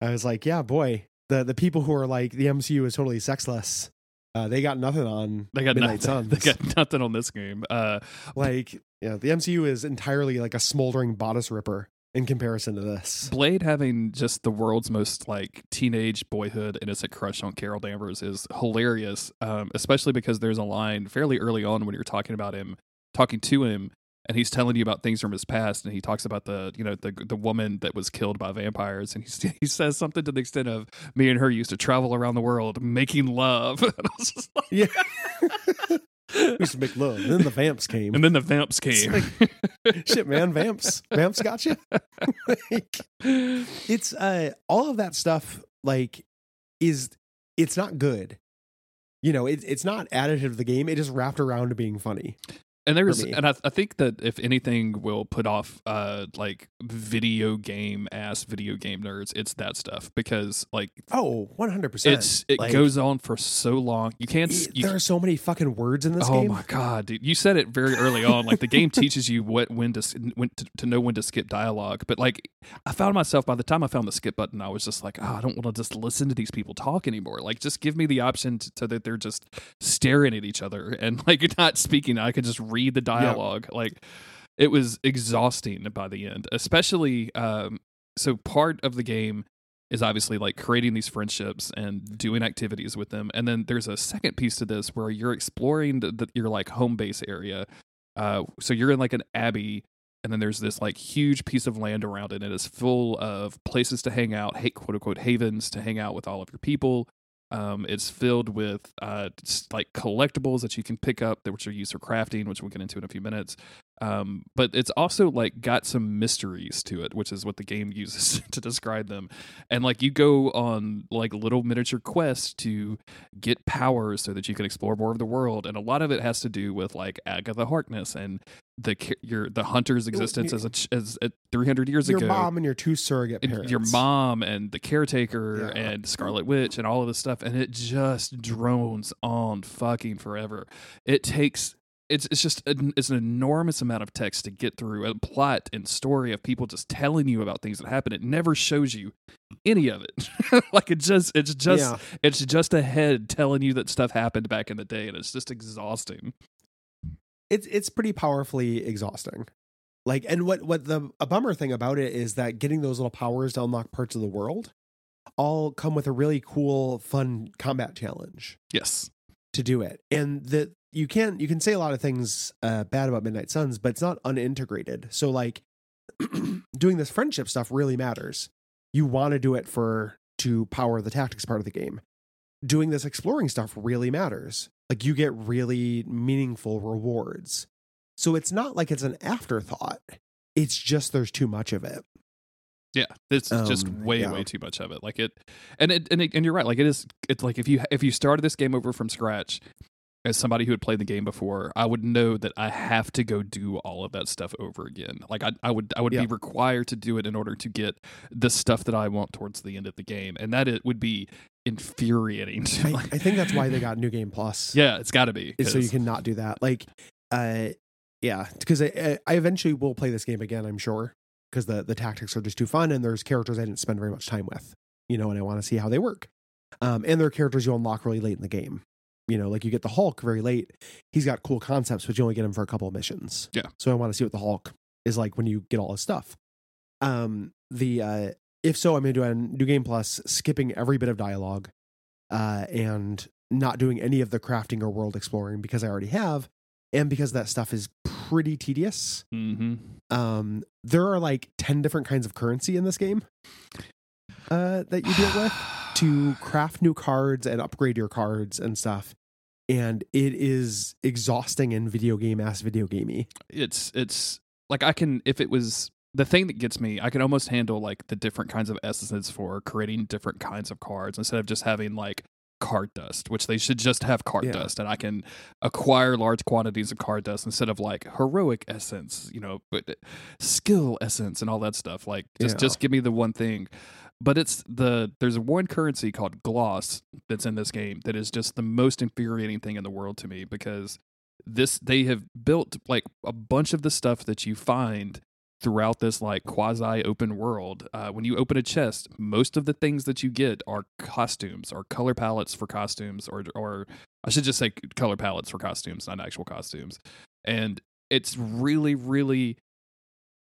S2: I was like, yeah, boy, the the people who are like the MCU is totally sexless. Uh, they got nothing on
S1: They got
S2: Midnight
S1: nothing.
S2: Suns.
S1: They got nothing on this game. Uh,
S2: like, yeah, the MCU is entirely like a smoldering bodice ripper in comparison to this.
S1: Blade having just the world's most like teenage boyhood innocent crush on Carol Danvers is hilarious, um, especially because there's a line fairly early on when you're talking about him, talking to him, and he's telling you about things from his past, and he talks about the you know the the woman that was killed by vampires, and he he says something to the extent of me and her used to travel around the world making love, and I was just like,
S2: Yeah. we used to make love. And then the vamps came.
S1: and then the vamps came.
S2: Shit, man, vamps. Vamps got you. like, it's uh all of that stuff like is it's not good. You know, it, it's not additive to the game. It just wrapped around to being funny.
S1: And there's, and I, I think that if anything will put off, uh, like video game ass video game nerds, it's that stuff because like
S2: Oh, 100%.
S1: it's it
S2: Like,
S1: goes on for so long. You can't. You,
S2: there are so many fucking words in this game.
S1: oh
S2: game.
S1: my god, dude! You said it very early on. Like the game teaches you what when to when to, to know when to skip dialogue. But like, I found myself by the time I found the skip button, I was just like, oh, I don't want to just listen to these people talk anymore. Like, just give me the option to, so that they're just staring at each other and like not speaking. I could just read the dialogue. Like, it was exhausting by the end, especially. Um, so part of the game is obviously like creating these friendships and doing activities with them. And then there's a second piece to this where you're exploring the, the, your like home base area. Uh, so you're in like an abbey, and then there's this like huge piece of land around it, and it is full of places to hang out, quote unquote havens to hang out with all of your people. Um, it's filled with uh, like collectibles that you can pick up, which are used for crafting, which we'll get into in a few minutes. Um, but it's also like got some mysteries to it, which is what the game uses to describe them. And like you go on like little miniature quests to get powers so that you can explore more of the world, and a lot of it has to do with like Agatha Harkness and the your the hunter's existence as a ch- as uh, 300 years
S2: your
S1: ago Your
S2: mom and your two surrogate parents.
S1: your mom and the caretaker
S2: Yeah.
S1: and Scarlet Witch and all of this stuff, and it just drones on fucking forever. It takes it's it's just an, it's an enormous amount of text to get through a plot and story of people just telling you about things that happen. It never shows you any of it. like it just it's just
S2: Yeah.
S1: it's just a head telling you that stuff happened back in the day, and it's just exhausting.
S2: it's it's pretty powerfully exhausting. Like, and what what the a bummer thing about it is that getting those little powers to unlock parts of the world all come with a really cool, fun combat challenge
S1: Yes.
S2: to do it. And that you can you can say a lot of things uh, bad about Midnight Suns, but it's not unintegrated. So like doing this friendship stuff really matters. You want to do it for to power the tactics part of the game. Doing this exploring stuff really matters. Like you get really meaningful rewards. So it's not like it's an afterthought. It's just there's too much of it.
S1: Yeah, it's just
S2: Um,
S1: way
S2: yeah.
S1: way too much of it. Like it, and it and it, and you're right. Like it is. It's like if you if you started this game over from scratch, as somebody who had played the game before, I would know that I have to go do all of that stuff over again. Like I I would I would
S2: Yeah.
S1: be required to do it in order to get the stuff that I want towards the end of the game, and that it would be infuriating. to,
S2: I, I think that's why they got New Game Plus.
S1: yeah, it's got to be
S2: so you cannot do that. Like, uh, yeah, because I, I eventually will play this game again. I'm sure because the the tactics are just too fun, and there's characters I didn't spend very much time with, you know, and I want to see how they work. Um, and there are characters you unlock really late in the game. You know, like you get the Hulk very late. He's got cool concepts, but you only get him for a couple of missions.
S1: Yeah.
S2: So I want to see what the Hulk is like when you get all his stuff. Um, the uh, if so, I'm gonna do a new game plus, skipping every bit of dialogue, uh, and not doing any of the crafting or world exploring because I already have, and because that stuff is pretty tedious.
S1: Mhm.
S2: Um, there are like ten different kinds of currency in this game uh, that you deal with to craft new cards and upgrade your cards and stuff. And it is exhausting and video game ass video gamey.
S1: it's it's like I can if it was the thing that gets me, I can almost handle like the different kinds of essences for creating different kinds of cards instead of just having like card dust, which they should just have card
S2: Yeah.
S1: dust, and I can acquire large quantities of card dust instead of like heroic essence, you know, but uh, skill essence and all that stuff. Like just
S2: Yeah.
S1: just give me the one thing. But it's the there's one currency called gloss that's in this game that is just the most infuriating thing in the world to me because this they have built like a bunch of the stuff that you find throughout this like quasi open world. Uh, when you open a chest most of the things that you get are costumes or color palettes for costumes or or i should just say color palettes for costumes not actual costumes. And it's really really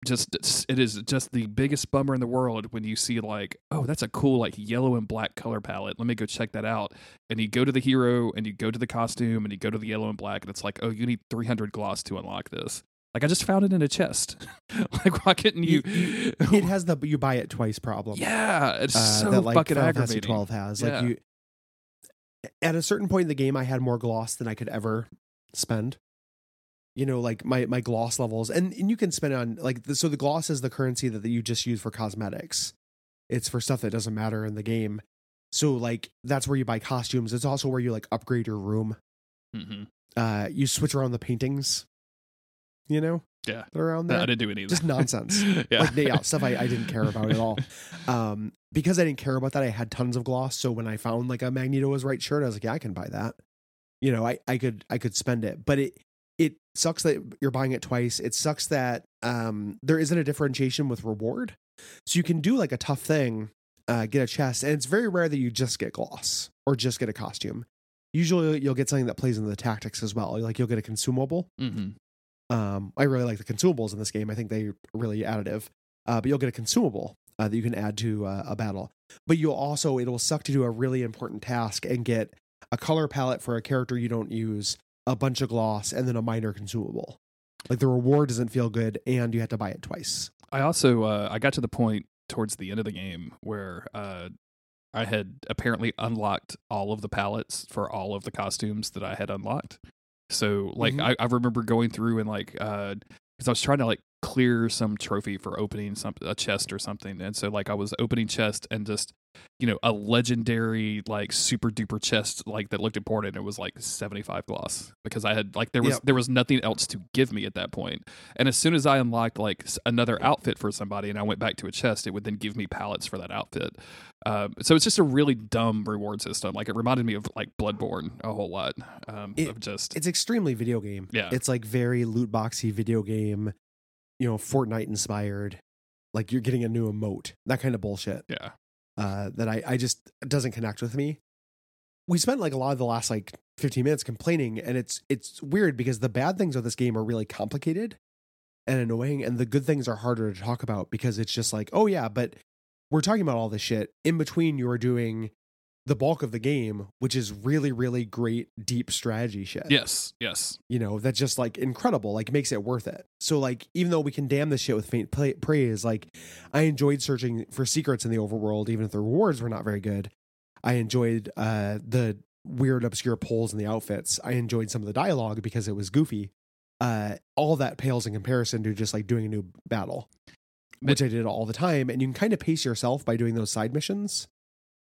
S1: just it is just the biggest bummer in the world when you see like oh that's a cool like yellow and black color palette let me go check that out and you go to the hero and you go to the costume and you go to the yellow and black and it's like oh you need 300 gloss to unlock this like i just found it in a chest like why couldn't you
S2: it has the you buy it twice problem.
S1: yeah it's
S2: uh,
S1: so
S2: that like
S1: fucking
S2: Final
S1: aggravating
S2: 12 has. Like you, at a certain point in the game, I had more gloss than I could ever spend. You know, like my my gloss levels, and and you can spend it on like the, so the gloss is the currency that you just use for cosmetics. It's for stuff that doesn't matter in the game. So like that's where you buy costumes. It's also where you like upgrade your room.
S1: hmm
S2: Uh, you switch around the paintings. You know,
S1: Yeah.
S2: that around
S1: No, i didn't do any of
S2: just nonsense.
S1: yeah
S2: like yeah, stuff I, I didn't care about at all. Um, because I didn't care about that, I had tons of gloss. So when I found like a Magneto was right shirt, I was like, yeah, I can buy that. You know, I, I could I could spend it, but it sucks that you're buying it twice. It sucks that um there isn't a differentiation with reward. So you can do like a tough thing, uh, get a chest, and it's very rare that you just get gloss or just get a costume. Usually you'll get something that plays into the tactics as well. Like you'll get a consumable.
S1: hmm
S2: Um, I really like the consumables in this game. I think they're really additive. Uh, but you'll get a consumable uh, that you can add to uh, a battle. But you'll also it will suck to do a really important task and get a color palette for a character you don't use, a bunch of gloss, and then a minor consumable. Like the reward doesn't feel good, and you have to buy it twice.
S1: I also uh, I got to the point towards the end of the game where uh, I had apparently unlocked all of the palettes for all of the costumes that I had unlocked. So like
S2: Mhm.
S1: I, I remember going through and like uh because I was trying to like clear some trophy for opening some a chest or something, and so like I was opening chest and just you know a legendary like super duper chest like that looked important. It was like seventy five gloss because I had like there was
S2: Yep.
S1: there was nothing else to give me at that point. And as soon as I unlocked like another outfit for somebody and I went back to a chest, it would then give me pallets for that outfit. Um, so it's just a really dumb reward system. Like it reminded me of like Bloodborne a whole lot. Um,
S2: It-
S1: of just
S2: It's extremely video game.
S1: Yeah.
S2: it's like very loot boxy video game. You know, Fortnite inspired. Like you're getting a new emote, that kind of bullshit.
S1: yeah,
S2: uh, that I, I just doesn't connect with me. We spent like a lot of the last like 15 minutes complaining, and it's it's weird because the bad things of this game are really complicated and annoying, and the good things are harder to talk about because it's just like, oh yeah, but we're talking about all this shit. In between, you are doing the bulk of the game, which is really, really great, deep strategy shit.
S1: yes, yes,
S2: You know, that's just like incredible, like makes it worth it. So, like, even though we can damn this shit with faint praise, like, I enjoyed searching for secrets in the overworld, even if the rewards were not very good. I enjoyed uh, the weird, obscure pulls in the outfits. I enjoyed some of the dialogue because it was goofy. Uh, all that pales in comparison to just like doing a new battle, which I did all the time. And you can kind of pace yourself by doing those side missions.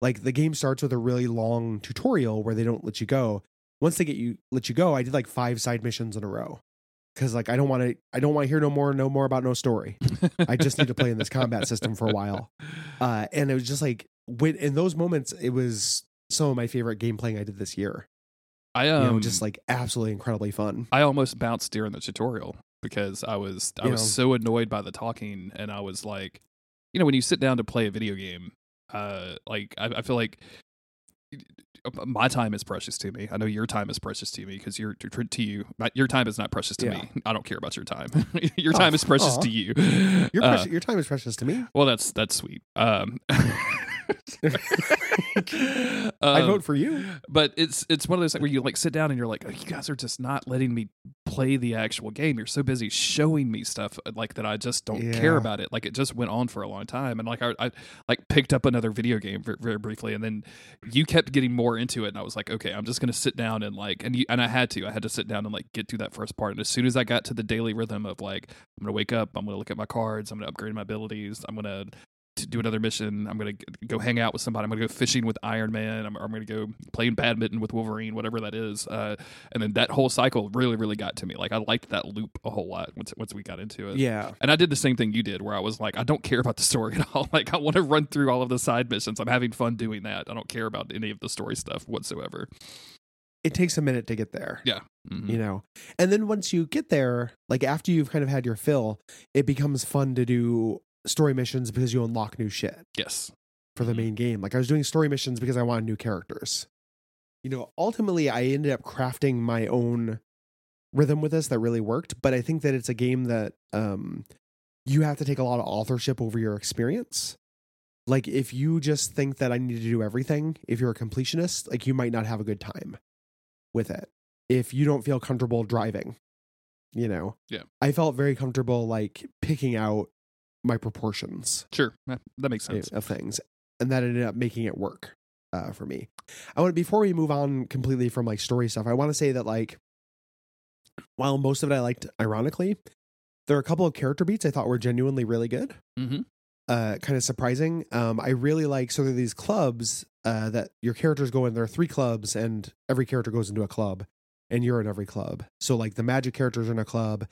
S2: Like the game starts with a really long tutorial where they don't let you go. Once they get you let you go, I did like five side missions in a row. Cause like I don't want to I don't want to hear no more, no more about no story. I just need to play in this combat system for a while. Uh, and it was just like when in those moments, it was some of my favorite game playing I did this year.
S1: I
S2: You
S1: um
S2: know, just like absolutely incredibly fun.
S1: I almost bounced during the tutorial because I was I
S2: You
S1: was
S2: know.
S1: so annoyed by the talking, and I was like, you know, when you sit down to play a video game, uh, like I, I feel like my time is precious to me. I know your time is precious to me because you're to, to you. my- Your time is not precious to
S2: Yeah.
S1: me. I don't care about your time. your
S2: Oh,
S1: time is precious
S2: aw.
S1: to you.
S2: Your
S1: Uh,
S2: your time is precious to me.
S1: well, that's that's sweet. Um,
S2: I
S1: Um,
S2: vote for you.
S1: but it's it's one of those things where you like sit down and you're like, oh, you guys are just not letting me play the actual game. You're so busy showing me stuff uh, like that I just don't care about it. Like it just went on for a long time, and like I, I like picked up another video game very, very briefly, and then you kept getting more into it, and I was like, okay, I'm just gonna sit down and like, and you, and I had to, I had to sit down and like get through that first part, and as soon as I got to the daily rhythm of like, I'm gonna wake up, I'm gonna look at my cards, I'm gonna upgrade my abilities, I'm gonna to do another mission. I'm gonna go hang out with somebody. I'm gonna go fishing with Iron Man. I'm, I'm gonna go playing badminton with Wolverine, whatever that is. Uh, and then that whole cycle really, really got to me. Like I liked that loop a whole lot once once we got into it.
S2: Yeah.
S1: And I did the same thing you did, where I was like, I don't care about the story at all. Like I want to run through all of the side missions. I'm having fun doing that. I don't care about any of the story stuff whatsoever.
S2: It takes a minute to get there.
S1: Yeah. Mhm.
S2: you know and then once you get there like after you've kind of had your fill it becomes fun to do story missions because you unlock new shit
S1: Yes.
S2: for the
S1: Mhm.
S2: main game like i was doing story missions because i wanted new characters you know ultimately i ended up crafting my own rhythm with this that really worked but i think that it's a game that um you have to take a lot of authorship over your experience like if you just think that i need to do everything if you're a completionist like you might not have a good time with it if you don't feel comfortable driving you know
S1: Yeah.
S2: i felt very comfortable like picking out my proportions
S1: Sure. That, that makes sense.
S2: of things and that ended up making it work uh, for me i want before we move on completely from like story stuff i want to say that like while most of it i liked ironically there are a couple of character beats i thought were genuinely really good
S1: Mm-hmm.
S2: uh, kind of surprising. Um, I really like so there are these clubs uh, that your characters go in. There are three clubs, and every character goes into a club, and you're in every club. So like the magic characters are in a club,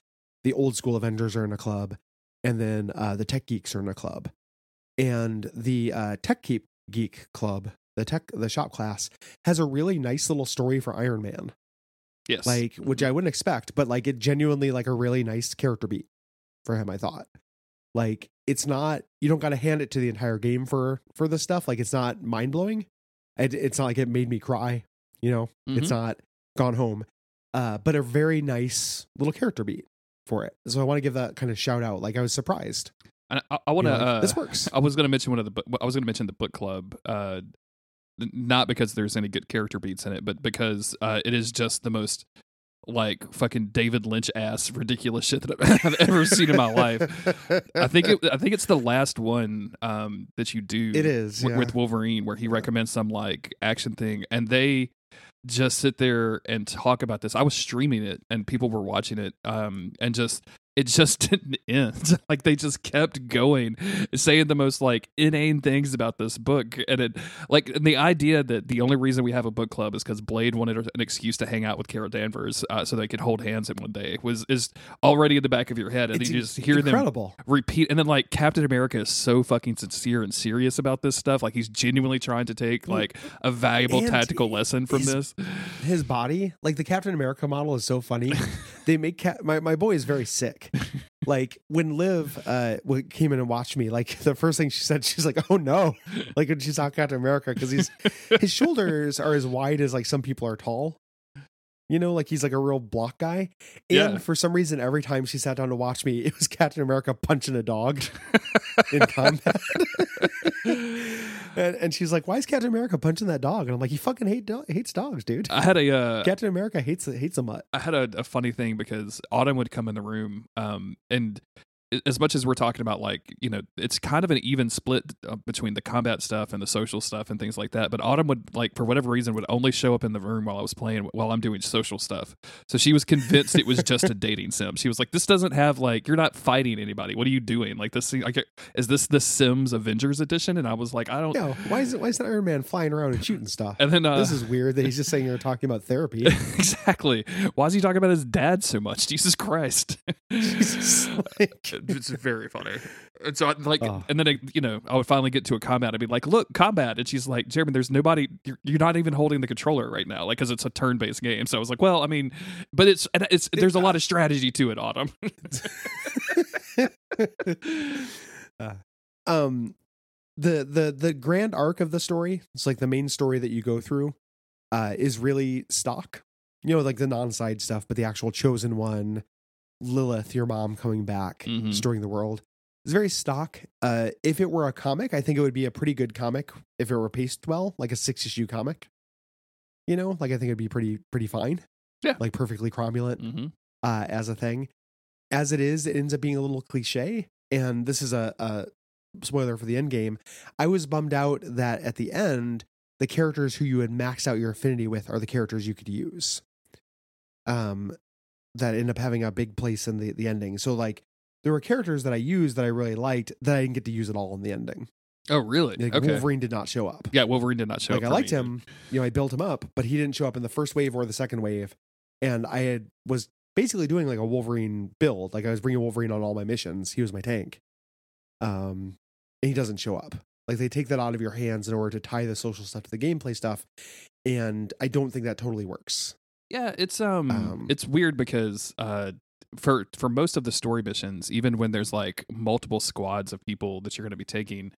S2: the old school Avengers are in a club, and then uh, the tech geeks are in a club, and the uh, tech keep geek club, the tech the shop class has a really nice little story for Iron Man,
S1: Yes.
S2: like which I wouldn't expect, but like it genuinely like a really nice character beat for him. I thought like it's not you don't got to hand it to the entire game for for this stuff. Like it's not mind blowing. It, it's not like it made me cry. You know, it's not gone home. Uh, but a very nice little character beat for it. So I want to give that kind of shout out. Like I was surprised.
S1: And I, I want to.
S2: You know, like,
S1: uh,
S2: this works.
S1: I was going to mention one of the. I was going to mention the book club. Uh, not because there's any good character beats in it, but because uh, it is just the most like fucking David Lynch ass ridiculous shit that I've- ever seen in my life. I think it, I think it's the last one um, that you do.
S2: it is
S1: w-
S2: yeah.
S1: with Wolverine, where he recommends some like action thing, and they just sit there and talk about this. I was streaming it, and people were watching it, um, and just it just didn't end. like they just kept going, saying the most like inane things about this book, and it like and the idea that the only reason we have a book club is because Blade wanted an excuse to hang out with Carol Danvers, uh, so they could hold hands in one day was is already in the back of your head, and
S2: It's
S1: you just hear them
S2: incredible.
S1: repeat and then like captain america is so fucking sincere and serious about this stuff like he's genuinely trying to take like a valuable
S2: And
S1: tactical lesson from
S2: he's-
S1: this
S2: His body, like the Captain America model, is so funny. they make Cap- my my boy is very sick. like when Liv uh came in and watched me, like the first thing she said, she's like, "Oh no!" Like when she saw Captain America because he's his shoulders are as wide as like some people are tall. You know, like he's like a real block guy. And
S1: Yeah.
S2: for some reason, every time she sat down to watch me, it was Captain America punching a dog in combat. and, and she's like, "Why is Captain America punching that dog?" And I'm like, "He fucking hate do- hates dogs, dude.
S1: i had a uh,
S2: Captain America hates hates a mutt."
S1: I had a, a funny thing because Autumn would come in the room, um, and as much as we're talking about like you know it's kind of an even split uh, between the combat stuff and the social stuff and things like that but autumn would like for whatever reason would only show up in the room while i was playing while i'm doing social stuff. So she was convinced it was just a dating sim. She was like this doesn't have like you're not fighting anybody. What are you doing? Like this like is this the sims avengers edition? And i was like i don't
S2: know why is it? Why is that Iron Man flying around and shooting stuff?
S1: and then uh,
S2: this is weird that he's just saying you're talking about therapy.
S1: exactly. Why is he talking about his dad so much? Jesus christ.
S2: Jesus, like,
S1: it's very funny. And so, I, like,
S2: Oh.
S1: and then I, you know, I would finally get to a combat. I'd be like, "Look, combat," and she's like, "Jeremy, there's nobody. You're, you're not even holding the controller right now, like, because it's a turn-based game." So I was like, "Well, I mean, but it's and it's there's a lot of strategy to it, Autumn."
S2: um the the the grand arc of the story it's like the main story that you go through uh is really stock you know like the non-side stuff but the actual chosen one lilith your mom coming back
S1: Mhm.
S2: destroying the world It's very stock. Uh, if it were a comic, I think it would be a pretty good comic if it were paced well, like a six issue comic. You know, like I think it'd be pretty pretty fine.
S1: Yeah.
S2: like perfectly cromulent
S1: hmm
S2: uh, as a thing. As it is, it ends up being a little cliche. And this is a, a spoiler for the end game. I was bummed out that at the end, the characters who you had maxed out your affinity with are the characters you could use. Um, that end up having a big place in the the ending. So like, there were characters that I used that I really liked that I didn't get to use at all in the ending.
S1: Oh, really?
S2: Like
S1: okay.
S2: Wolverine did not show up.
S1: Yeah, Wolverine did not show
S2: like
S1: up.
S2: I liked
S1: me.
S2: him, you know, I built him up, but he didn't show up in the first wave or the second wave. And I had was basically doing like a Wolverine build. Like I was bringing Wolverine on all my missions. He was my tank. Um, and he doesn't show up. Like they take that out of your hands in order to tie the social stuff to the gameplay stuff, and I don't think that totally works.
S1: Yeah, it's um,
S2: Um,
S1: it's weird because uh for for most of the story missions, even when there's like multiple squads of people that you're going to be taking,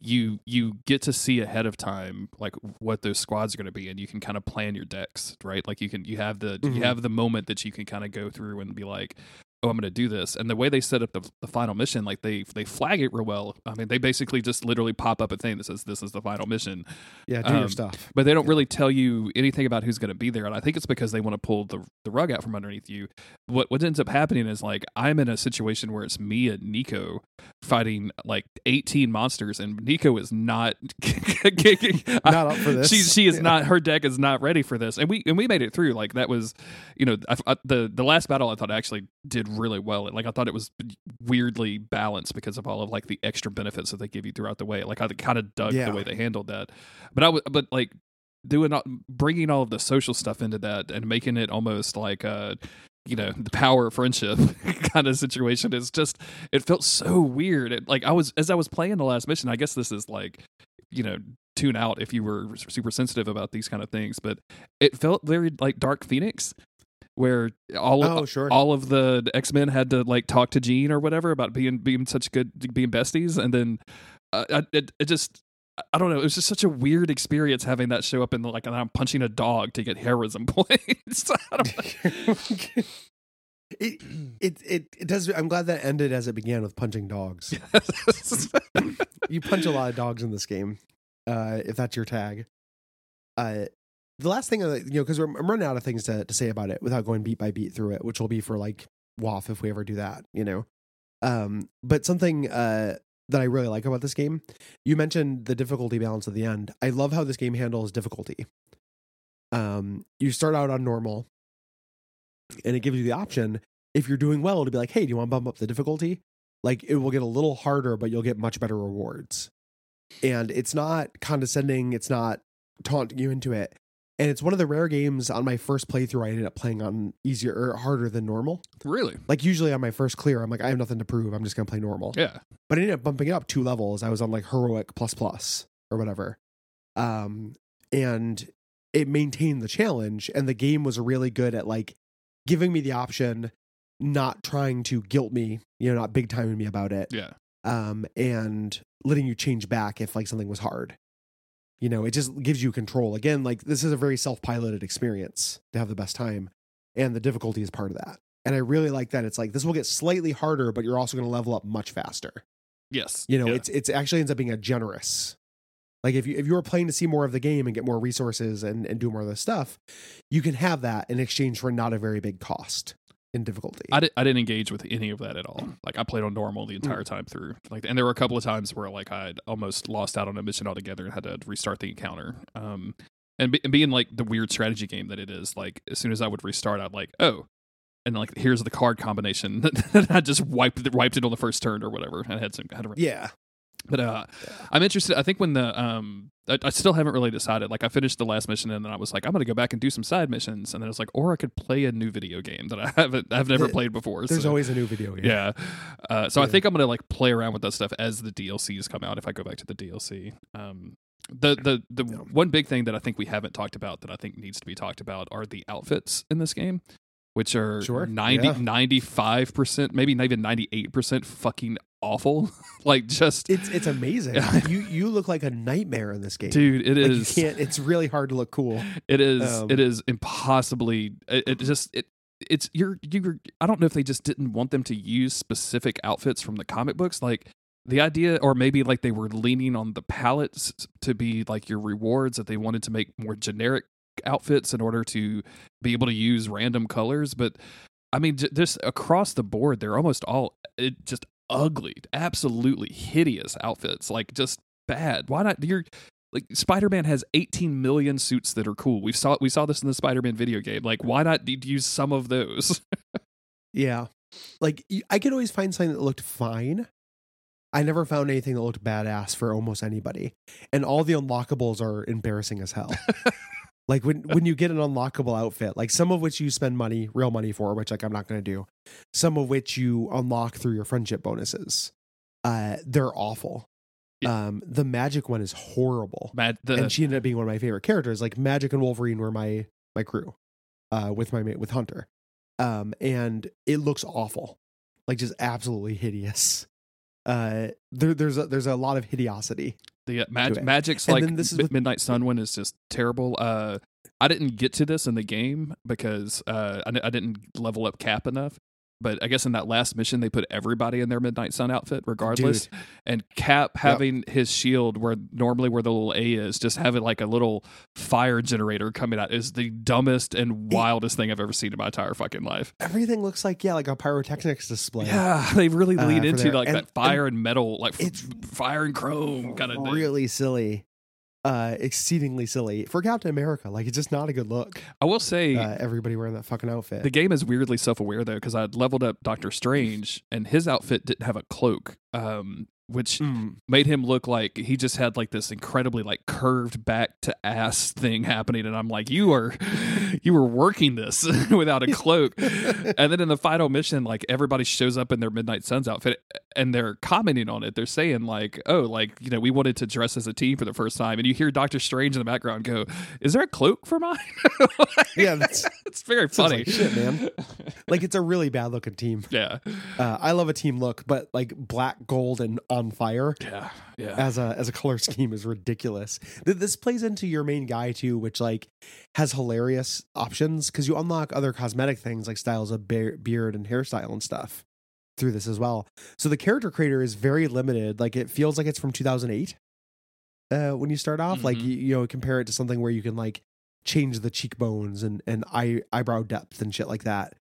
S1: you you get to see ahead of time like what those squads are going to be and you can kind of plan your decks, right? Like you can you have the
S2: Mhm.
S1: you have the moment that you can kind of go through and be like Oh, I'm going to do this, and the way they set up the, the final mission, like they they flag it real well. I mean, they basically just literally pop up a thing that says this is the final mission,
S2: Yeah, do your
S1: Um,
S2: stuff.
S1: but they don't
S2: Yeah.
S1: really tell you anything about who's going to be there and i think it's because they want to pull the, the rug out from underneath you what what ends up happening is like i'm in a situation where it's me and nico fighting like 18 monsters and nico is not
S2: Not up for this.
S1: she she is
S2: Yeah.
S1: not her deck is not ready for this and we and we made it through like that was you know I, I- the the last battle i thought actually did really well like i thought it was weirdly balanced because of all of like the extra benefits that they give you throughout the way like i kind of dug
S2: Yeah.
S1: the way they handled that but i was but like doing all, bringing all of the social stuff into that and making it almost like uh you know the power of friendship kind of situation is just it felt so weird it, like i was as i was playing the last mission i guess this is like you know tune out if you were super sensitive about these kind of things but it felt very like dark phoenix where all
S2: Oh, sure.
S1: all of the X-Men had to like talk to Jean or whatever about being being such good being besties and then uh, it, it just I don't know. It was just such a weird experience having that show up in the, like, and I'm punching a dog to get heroism points.
S2: It, it it it does. I'm glad that ended as it began with punching dogs.
S1: know.
S2: you punch a lot of dogs in this game, uh, if that's your tag. Uh, the last thing, you know, because I'm I'm running out of things to, to say about it without going beat by beat through it, which will be for like WAF if we ever do that, you know. Um, but something uh, that I really like about this game, you mentioned the difficulty balance at the end. I love how this game handles difficulty. Um, you start out on normal, and it gives you the option if you're doing well to be like, hey, do you want to bump up the difficulty? Like it will get a little harder, but you'll get much better rewards. And it's not condescending, it's not taunting you into it. And it's one of the rare games on my first playthrough I ended up playing on easier or harder than normal.
S1: really?
S2: Like usually on my first clear, I'm like, I have nothing to prove. I'm just gonna play normal.
S1: Yeah.
S2: But I ended up bumping it up two levels. I was on like heroic plus plus or whatever. Um, and it maintained the challenge. And the game was really good at like giving me the option, not trying to guilt me, you know, not big timing me about it.
S1: Yeah.
S2: Um, and letting you change back if like something was hard. You know, it just gives you control. Again, like this is a very self-piloted experience to have the best time. And the difficulty is part of that. And I really like that. It's like this will get slightly harder, but you're also going to level up much faster.
S1: Yes.
S2: You know,
S1: Yeah.
S2: it's it's actually ends up being a generous. Like if you if you were playing to see more of the game and get more resources and, and do more of the stuff, you can have that in exchange for not a very big cost in difficulty.
S1: I, di- I didn't engage with any of that at all. Like I played on normal
S2: Mm.
S1: the entire time through. Like, and there were a couple of times where like I'd almost lost out on a mission altogether and had to restart the encounter. Um, and, be, and being like the weird strategy game that it is, like as soon as I would restart, I'd like, oh, and like here's the card combination. That I just wiped it, wiped it on the first turn or whatever. And I had some had to
S2: yeah.
S1: But uh, I'm interested. I think when the um, I, I still haven't really decided. Like I finished the last mission and then I was like, I'm gonna go back and do some side missions. And then it's like, or I could play a new video game that I haven't, I've never played before.
S2: There's
S1: so,
S2: always a new video game.
S1: yeah. Uh, so I think I'm gonna like play around with that stuff as the DLCs come out. If I go back to the DLC, um, the the the
S2: Yeah.
S1: one big thing that I think we haven't talked about that I think needs to be talked about are the outfits in this game. Which are
S2: Sure.
S1: 90,
S2: Yeah.
S1: 95%, maybe not even 98% fucking awful. like, just,
S2: It's it's amazing. You you look like a nightmare in this game.
S1: dude, it
S2: like
S1: is.
S2: you can't it's really hard to look cool.
S1: It is.
S2: Um,
S1: it is impossibly. It, it just. It. it's you're you're I don't know if they just didn't want them to use specific outfits from the comic books like the idea or maybe like they were leaning on the palettes to be like your rewards that they wanted to make more generic outfits in order to be able to use random colors but I mean just across the board they're almost all it, just ugly absolutely hideous outfits like just bad why not you're like Spider-Man has 18 million suits that are cool. We saw we saw this in the Spider-Man video game. Like why not use some of those?
S2: Yeah. Like I could always find something that looked fine. I never found anything that looked badass for almost anybody. And all the unlockables are embarrassing as hell. like when when you get an unlockable outfit, like some of which you spend money, real money for, which like I'm not going to do. Some of which you unlock through your friendship bonuses. Uh they're awful. Um the Magik one is horrible.
S1: Mad the
S2: and she ended up being one of my favorite characters. Like Magik and Wolverine were my my crew, uh, with my mate with Hunter, um, and it looks awful, like just absolutely hideous. Uh, there, there's a, there's a lot of hideosity.
S1: The uh, mag- Magik's
S2: And
S1: like
S2: then this is with-
S1: Midnight Sun one is just terrible. Uh I didn't get to this in the game because uh I, I didn't level up Cap enough. But I guess in that last mission they put everybody in their Midnight Sun outfit regardless. And Cap having his shield where normally where the little A is, just having like a little fire generator coming out is the dumbest and wildest thing I've ever seen in my entire fucking life.
S2: Everything looks like yeah, like a pyrotechnics display.
S1: Yeah, they really
S2: Uh,
S1: lean
S2: for
S1: into like
S2: And-
S1: that fire and, metal, like
S2: it's
S1: fire and chrome kind of thing.
S2: really silly, uh, exceedingly silly for Captain America. Like it's just not a good look.
S1: I will say
S2: Uh, everybody wearing that fucking outfit.
S1: the game is weirdly self-aware though because I leveled up Doctor Strange and his outfit didn't have a cloak, um, which
S2: Mm.
S1: made him look like he just had like this incredibly like curved back to ass thing happening, and I'm like, you are you were working this without a cloak. and then in the final mission, like everybody shows up in their Midnight Suns outfit and they're commenting on it. They're saying like, "Oh, like you know, we wanted to dress as a team for the first time," and you hear Doctor Strange in the background go, "Is there a cloak for mine?" Like,
S2: Yeah, that's-
S1: it's very funny.
S2: like, shit, man. like it's a really bad looking team.
S1: yeah,
S2: Uh, I love a team look, but like black, gold, and on fire
S1: yeah, yeah.
S2: as a as a color scheme is ridiculous. This plays into your main guy too, which like has hilarious options because you unlock other cosmetic things like styles of bear- beard and hairstyle and stuff through this as well. So the character creator is very limited. Like it feels like it's from 2008 uh, when you start off. Like
S1: Mhm.
S2: you, you know, compare it to something where you can like change the cheekbones and and eye eyebrow depth and shit like that.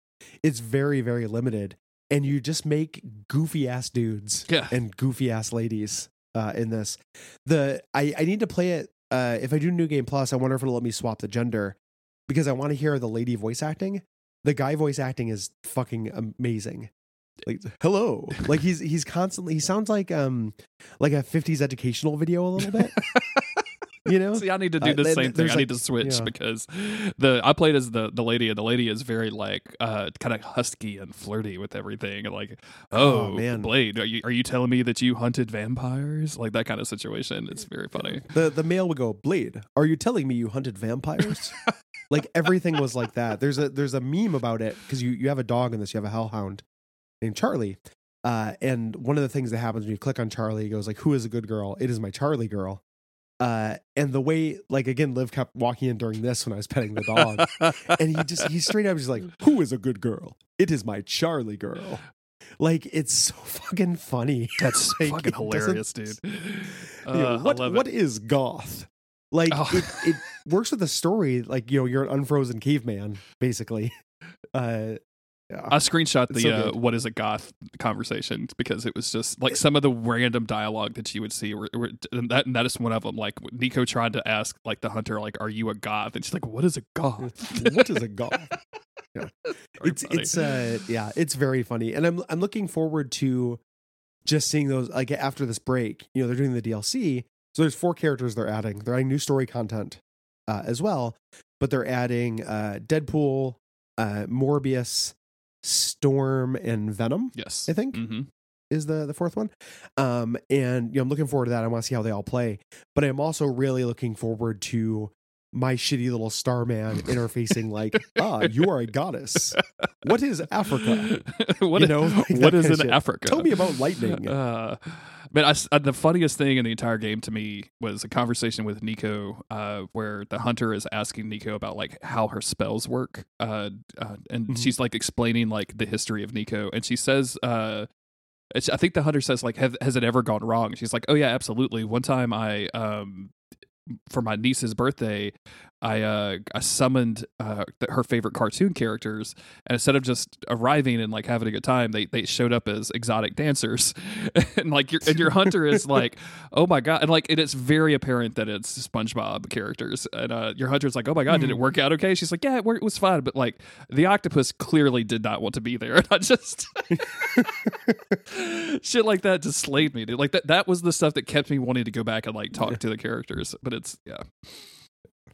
S2: It's very very limited, and you just make goofy ass dudes
S1: Yeah.
S2: and goofy ass ladies uh, in this. The I I need to play it. Uh, if I do New Game Plus, I wonder if it'll let me swap the gender because I want to hear the lady voice acting. The guy voice acting is fucking amazing. Like hello, like he's he's constantly he sounds like um like a '50s educational video a little bit. you know,
S1: See, I need to do
S2: Uh,
S1: the
S2: th-
S1: same thing.
S2: there's
S1: I need to switch
S2: yeah.
S1: because the I played as the the lady, and the lady is very like uh kind of husky and flirty with everything. And like,
S2: Oh,
S1: oh,
S2: man.
S1: Blade, are you are you telling me that you hunted vampires? Like that kind of situation. It's very funny.
S2: the the male would go blade are you telling me you hunted vampires like everything was like that there's a there's a meme about it because you you have a dog in this you have a hellhound named charlie uh and one of the things that happens when you click on charlie it goes like who is a good girl it is my charlie girl uh and the way like again liv kept walking in during this when i was petting the dog and he just he straight up just like who is a good girl it is my charlie girl like it's so fucking funny
S1: That's
S2: Like,
S1: fucking hilarious, dude.
S2: you know,
S1: Uh,
S2: what what
S1: it.
S2: is goth? Like
S1: Oh.
S2: it, it works with the story. Like you know, you're an unfrozen caveman, basically. Uh, yeah.
S1: I screenshot the
S2: so
S1: uh, "What is a goth" conversation because it was just like some of the random dialogue that you would see. Were, were, and that and that is one of them. Like Nico tried to ask like the hunter, like, "Are you a goth?" And she's like, "What is a goth?"
S2: what is a goth?
S1: Very
S2: it's
S1: funny.
S2: it's uh yeah, it's very funny, and I'm I'm looking forward to just seeing those like after this break. You know, they're doing the DLC, so there's four characters they're adding. They're adding new story content uh, as well, but they're adding uh, Deadpool, uh, Morbius, Storm, and Venom.
S1: yes,
S2: I think.
S1: hmm
S2: is the the fourth one. Um, and you know, I'm looking forward to that. I want to see how they all play. But I'm also really looking forward to my shitty little starman interfacing like, ah, you are a goddess. What is Africa?
S1: what
S2: You
S1: is-
S2: know, like
S1: what is in
S2: shit.
S1: Africa?
S2: Tell me about lightning.
S1: Uh, but I uh the funniest thing in the entire game to me was a conversation with Nico, uh, where the hunter is asking Nico about like how her spells work, uh, uh, and
S2: Mhm.
S1: she's like explaining like the history of Nico, and she says, uh, I think the hunter says like, has it ever gone wrong? She's like, oh yeah, absolutely. One time I, um, for my niece's birthday, I uh I summoned uh her favorite cartoon characters, and instead of just arriving and like having a good time, they they showed up as exotic dancers, and like your and your hunter is like, oh my god, and like and it's very apparent that it's SpongeBob characters, and uh your hunter's like, oh my god, did it
S2: Mhm.
S1: work out okay? She's like, yeah, it, worked, it was fine, but like the octopus clearly did not want to be there, and I just shit like that just slayed me, dude. Like that that was the stuff that kept me wanting to go back and like talk to the characters, but it's yeah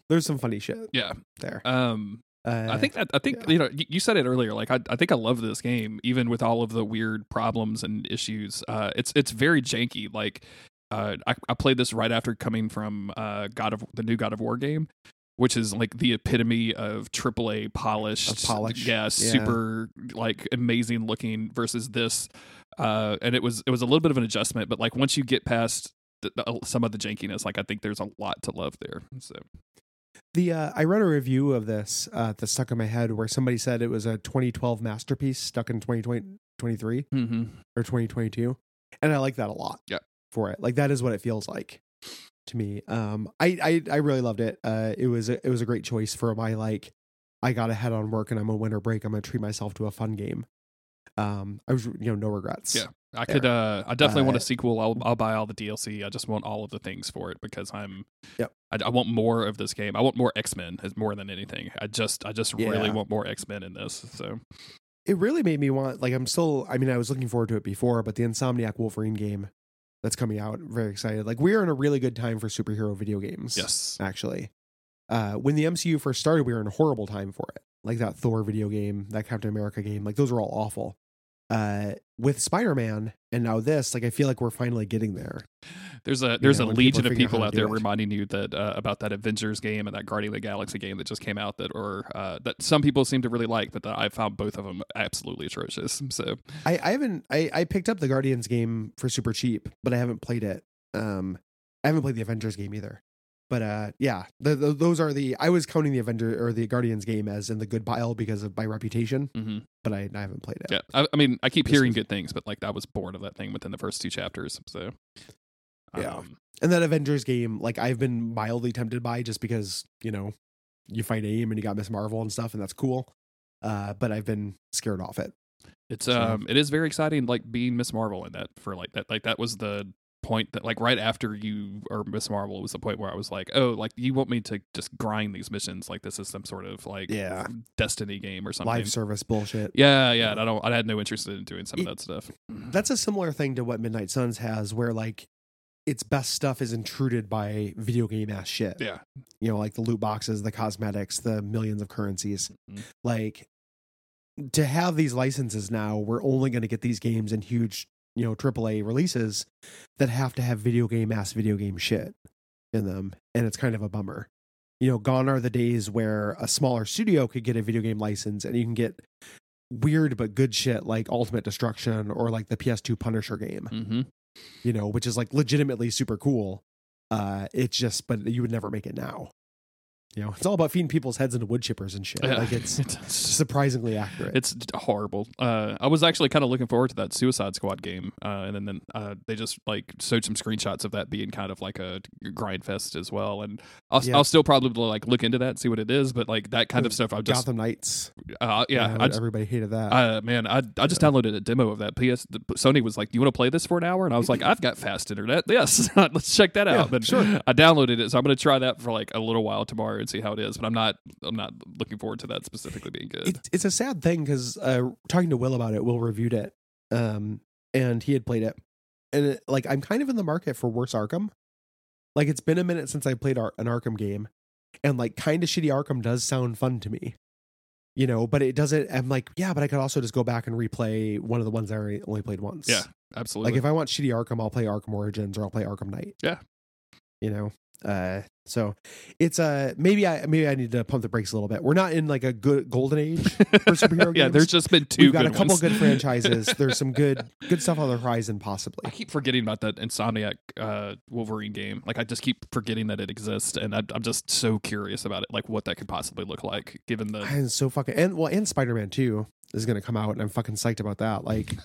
S2: There's some funny shit
S1: yeah.
S2: there.
S1: Um,
S2: Uh,
S1: I think that I think
S2: yeah.
S1: you know you, said it earlier. Like I, I think I love this game, even with all of the weird problems and issues. Uh, it's it's very janky. Like uh, I, I played this right after coming from uh, God of the new God of War game, which is like the epitome of AAA polished,
S2: Of polish.
S1: yeah,
S2: Yeah.
S1: super like amazing looking versus this. Uh, and it was it was a little bit of an adjustment, but like once you get past the, the, some of the jankiness, like I think there's a lot to love there. So
S2: The uh, I read a review of this uh, that stuck in my head where somebody said it was a 2012 masterpiece stuck in 2023
S1: mm-hmm.
S2: or 2022, and I like that a lot.
S1: Yeah.
S2: for it, like that is what it feels like to me. Um, I I, I really loved it. Uh, it was a, it was a great choice for my like. I got ahead on work and I'm on winter break. I'm gonna treat myself to a fun game. Um, I was you know no regrets.
S1: Yeah. I could. Uh, I definitely want
S2: Uh,
S1: a sequel. I'll, I'll buy all the DLC. I just want all of the things for it because I'm.
S2: Yep.
S1: I, I want more of this game. I want more X Men as more than anything. I just. I just really want more X Men in this. So
S2: it really made me want like i'm still i mean i was looking forward to it before but the insomniac wolverine game that's coming out very excited like we're in a really good time for superhero video games
S1: yes.
S2: actually uh when the mcu first started we were in a horrible time for it like that thor video game that captain america game like those were all awful uh with spider-man and now this like i feel like we're finally getting there
S1: There's a there's
S2: know,
S1: a
S2: people
S1: legion of people out there
S2: it.
S1: reminding you that uh, about that Avengers game and that Guardian of the Galaxy game that just came out that or uh, that some people seem to really like, but that I found both of them absolutely atrocious. So
S2: I, I haven't I, I picked up the Guardians game for super cheap, but I haven't played it. Um I haven't played the Avengers game either. But uh yeah, the, the, those are the I was counting the Avenger or the Guardians game as in the good pile because of my reputation,
S1: mhm.
S2: but I, I haven't played it.
S1: yeah, I, I mean, I keep hearing good things, but like I was bored of that thing within the first two chapters. So
S2: Yeah.
S1: Um,
S2: And that Avengers game, like I've been mildly tempted by just because, you know, you fight AIM and you got Miss Marvel and stuff, and that's cool. Uh, but I've been scared off it.
S1: It's
S2: So-
S1: um it is very exciting like being Miss Marvel in that for like that like that was the point that like right after you or Miss Marvel was the point where I was like, "Oh, like you want me to just grind these missions like this is some sort of like
S2: Yeah.
S1: destiny game or something."
S2: Live service bullshit.
S1: yeah, yeah, I don't I had no interest in doing some of that stuff.
S2: that's a similar thing to what Midnight Suns has, where like its best stuff is intruded by video game ass shit.
S1: Yeah.
S2: You know, like the loot boxes, the cosmetics, the millions of currencies.
S1: Mhm.
S2: Like to have these licenses now, we're only going to get these games in huge, you know, AAA releases that have to have video game ass video game shit in them, and it's kind of a bummer. You know, gone are the days where a smaller studio could get a video game license and you can get weird but good shit like Ultimate Destruction or like the PS2 Punisher game,
S1: Mm-hmm.
S2: you know, which is like legitimately super cool. Uh it's just but you would never make it now. You know, it's all about feeding people's heads into wood chippers and shit. Like it's
S1: it's
S2: surprisingly accurate.
S1: it's horrible. Uh, I was actually kind of looking forward to that Suicide Squad game, uh, and then then uh, they just like showed some screenshots of that being kind of like a grind fest as well. And I'll
S2: Yeah.
S1: I'll still probably like look into that and see what it is, but like that kind of stuff, I just
S2: Gotham Knights.
S1: uh, yeah,
S2: Uh,
S1: I
S2: everybody hated that.
S1: uh, man, I I just downloaded a demo of that. PS the, Sony was like, "Do you want to play this for an hour?" And I was like, "I've got fast internet. Yes, let's check that
S2: Yeah,
S1: out." But
S2: sure.
S1: I downloaded it, so I'm going to try that for like a little while tomorrow and see how it is. But I'm not I'm not looking forward to that specifically being good.
S2: it, it's a sad thing because uh, talking to Will about it, Will reviewed it, um, and he had played it, and it, like I'm kind of in the market for worse Arkham. Like it's been a minute since I played Ar- an Arkham game, and like kind of shitty Arkham does sound fun to me, you know. But it doesn't. I'm like, yeah, but I could also just go back and replay one of the ones I already- only played once.
S1: Yeah, Absolutely.
S2: Like if I want shitty Arkham, I'll play Arkham Origins or I'll play Arkham Knight.
S1: Yeah.
S2: You know, Uh, so it's uh maybe I maybe I need to pump the brakes a little bit. We're not in like a good golden age for superhero games.
S1: yeah, there's just been 2
S2: We've got
S1: good
S2: a couple
S1: ones.
S2: good franchises. There's some good good stuff on the horizon, possibly.
S1: I keep forgetting about that Insomniac uh, Wolverine game. Like I just keep forgetting that it exists, and I, I'm just so curious about it, like what that could possibly look like, given the
S2: And so fucking and well, and Spider Man Two is gonna come out, and I'm fucking psyched about that. Like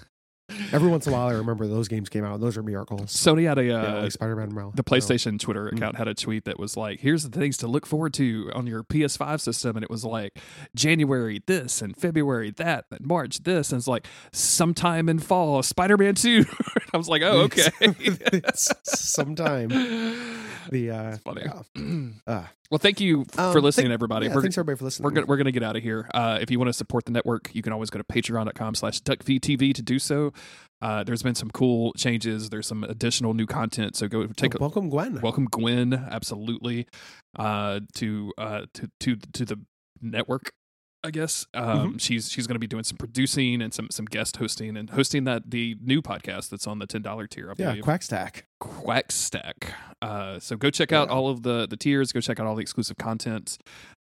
S2: every once in a while, I remember those games came out. Those are miracles.
S1: Sony had a
S2: yeah,
S1: uh,
S2: like Spider Man.
S1: the PlayStation Twitter
S2: Mm.
S1: account had a tweet that was like, "Here's the things to look forward to on your PS5 system," and it was like January this and February that and March this, and it's like sometime in fall Spider-Man Two. I was like, "Oh, okay."
S2: Sometime the uh,
S1: funny.
S2: yeah. Uh,
S1: well, thank you f-
S2: Um,
S1: for listening,
S2: thank-
S1: everybody.
S2: yeah,
S1: We're-
S2: thanks everybody for listening.
S1: we're gonna we're gonna get out of here. Uh, if you want to support the network, you can always go to patreon.com slash duckfeedtv to do so. Uh, there's been some cool changes. There's some additional new content. So go take
S2: Oh,
S1: a
S2: welcome, Gwen.
S1: welcome Gwen, absolutely, uh, to uh to to to the network. I guess um, she's she's going to be doing some producing and some some guest hosting and hosting that the new podcast that's on the ten dollar tier. I
S2: yeah,
S1: believe.
S2: Quackstack.
S1: Quackstack. Uh, so go check out all of the the tiers. Go check out all the exclusive content.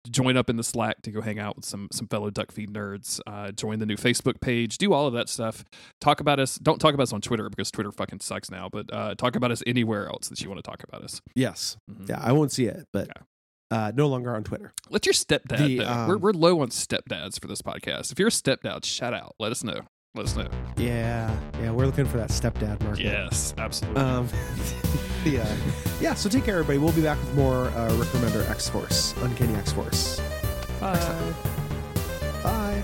S1: Join up in the Slack to go hang out with some some fellow Duck Feed nerds. Uh, join the new Facebook page. Do all of that stuff. Talk about us. Don't talk about us on Twitter because Twitter fucking sucks now. But uh, talk about us anywhere else that you want to talk about us.
S2: Yes.
S1: Mhm.
S2: Yeah, I won't see it, but
S1: Yeah.
S2: Uh, no longer on Twitter.
S1: Let your stepdad.
S2: The,
S1: know. we're
S2: um,
S1: we're low on stepdads for this podcast. If you're a stepdad, shout out. Let us know. Let us know.
S2: Yeah, yeah, we're looking for that stepdad market.
S1: Yes, absolutely.
S2: Um, yeah, yeah. So take care, everybody. We'll be back with more uh, Rick Remender X Force, Uncanny X Force. Bye.
S1: Bye.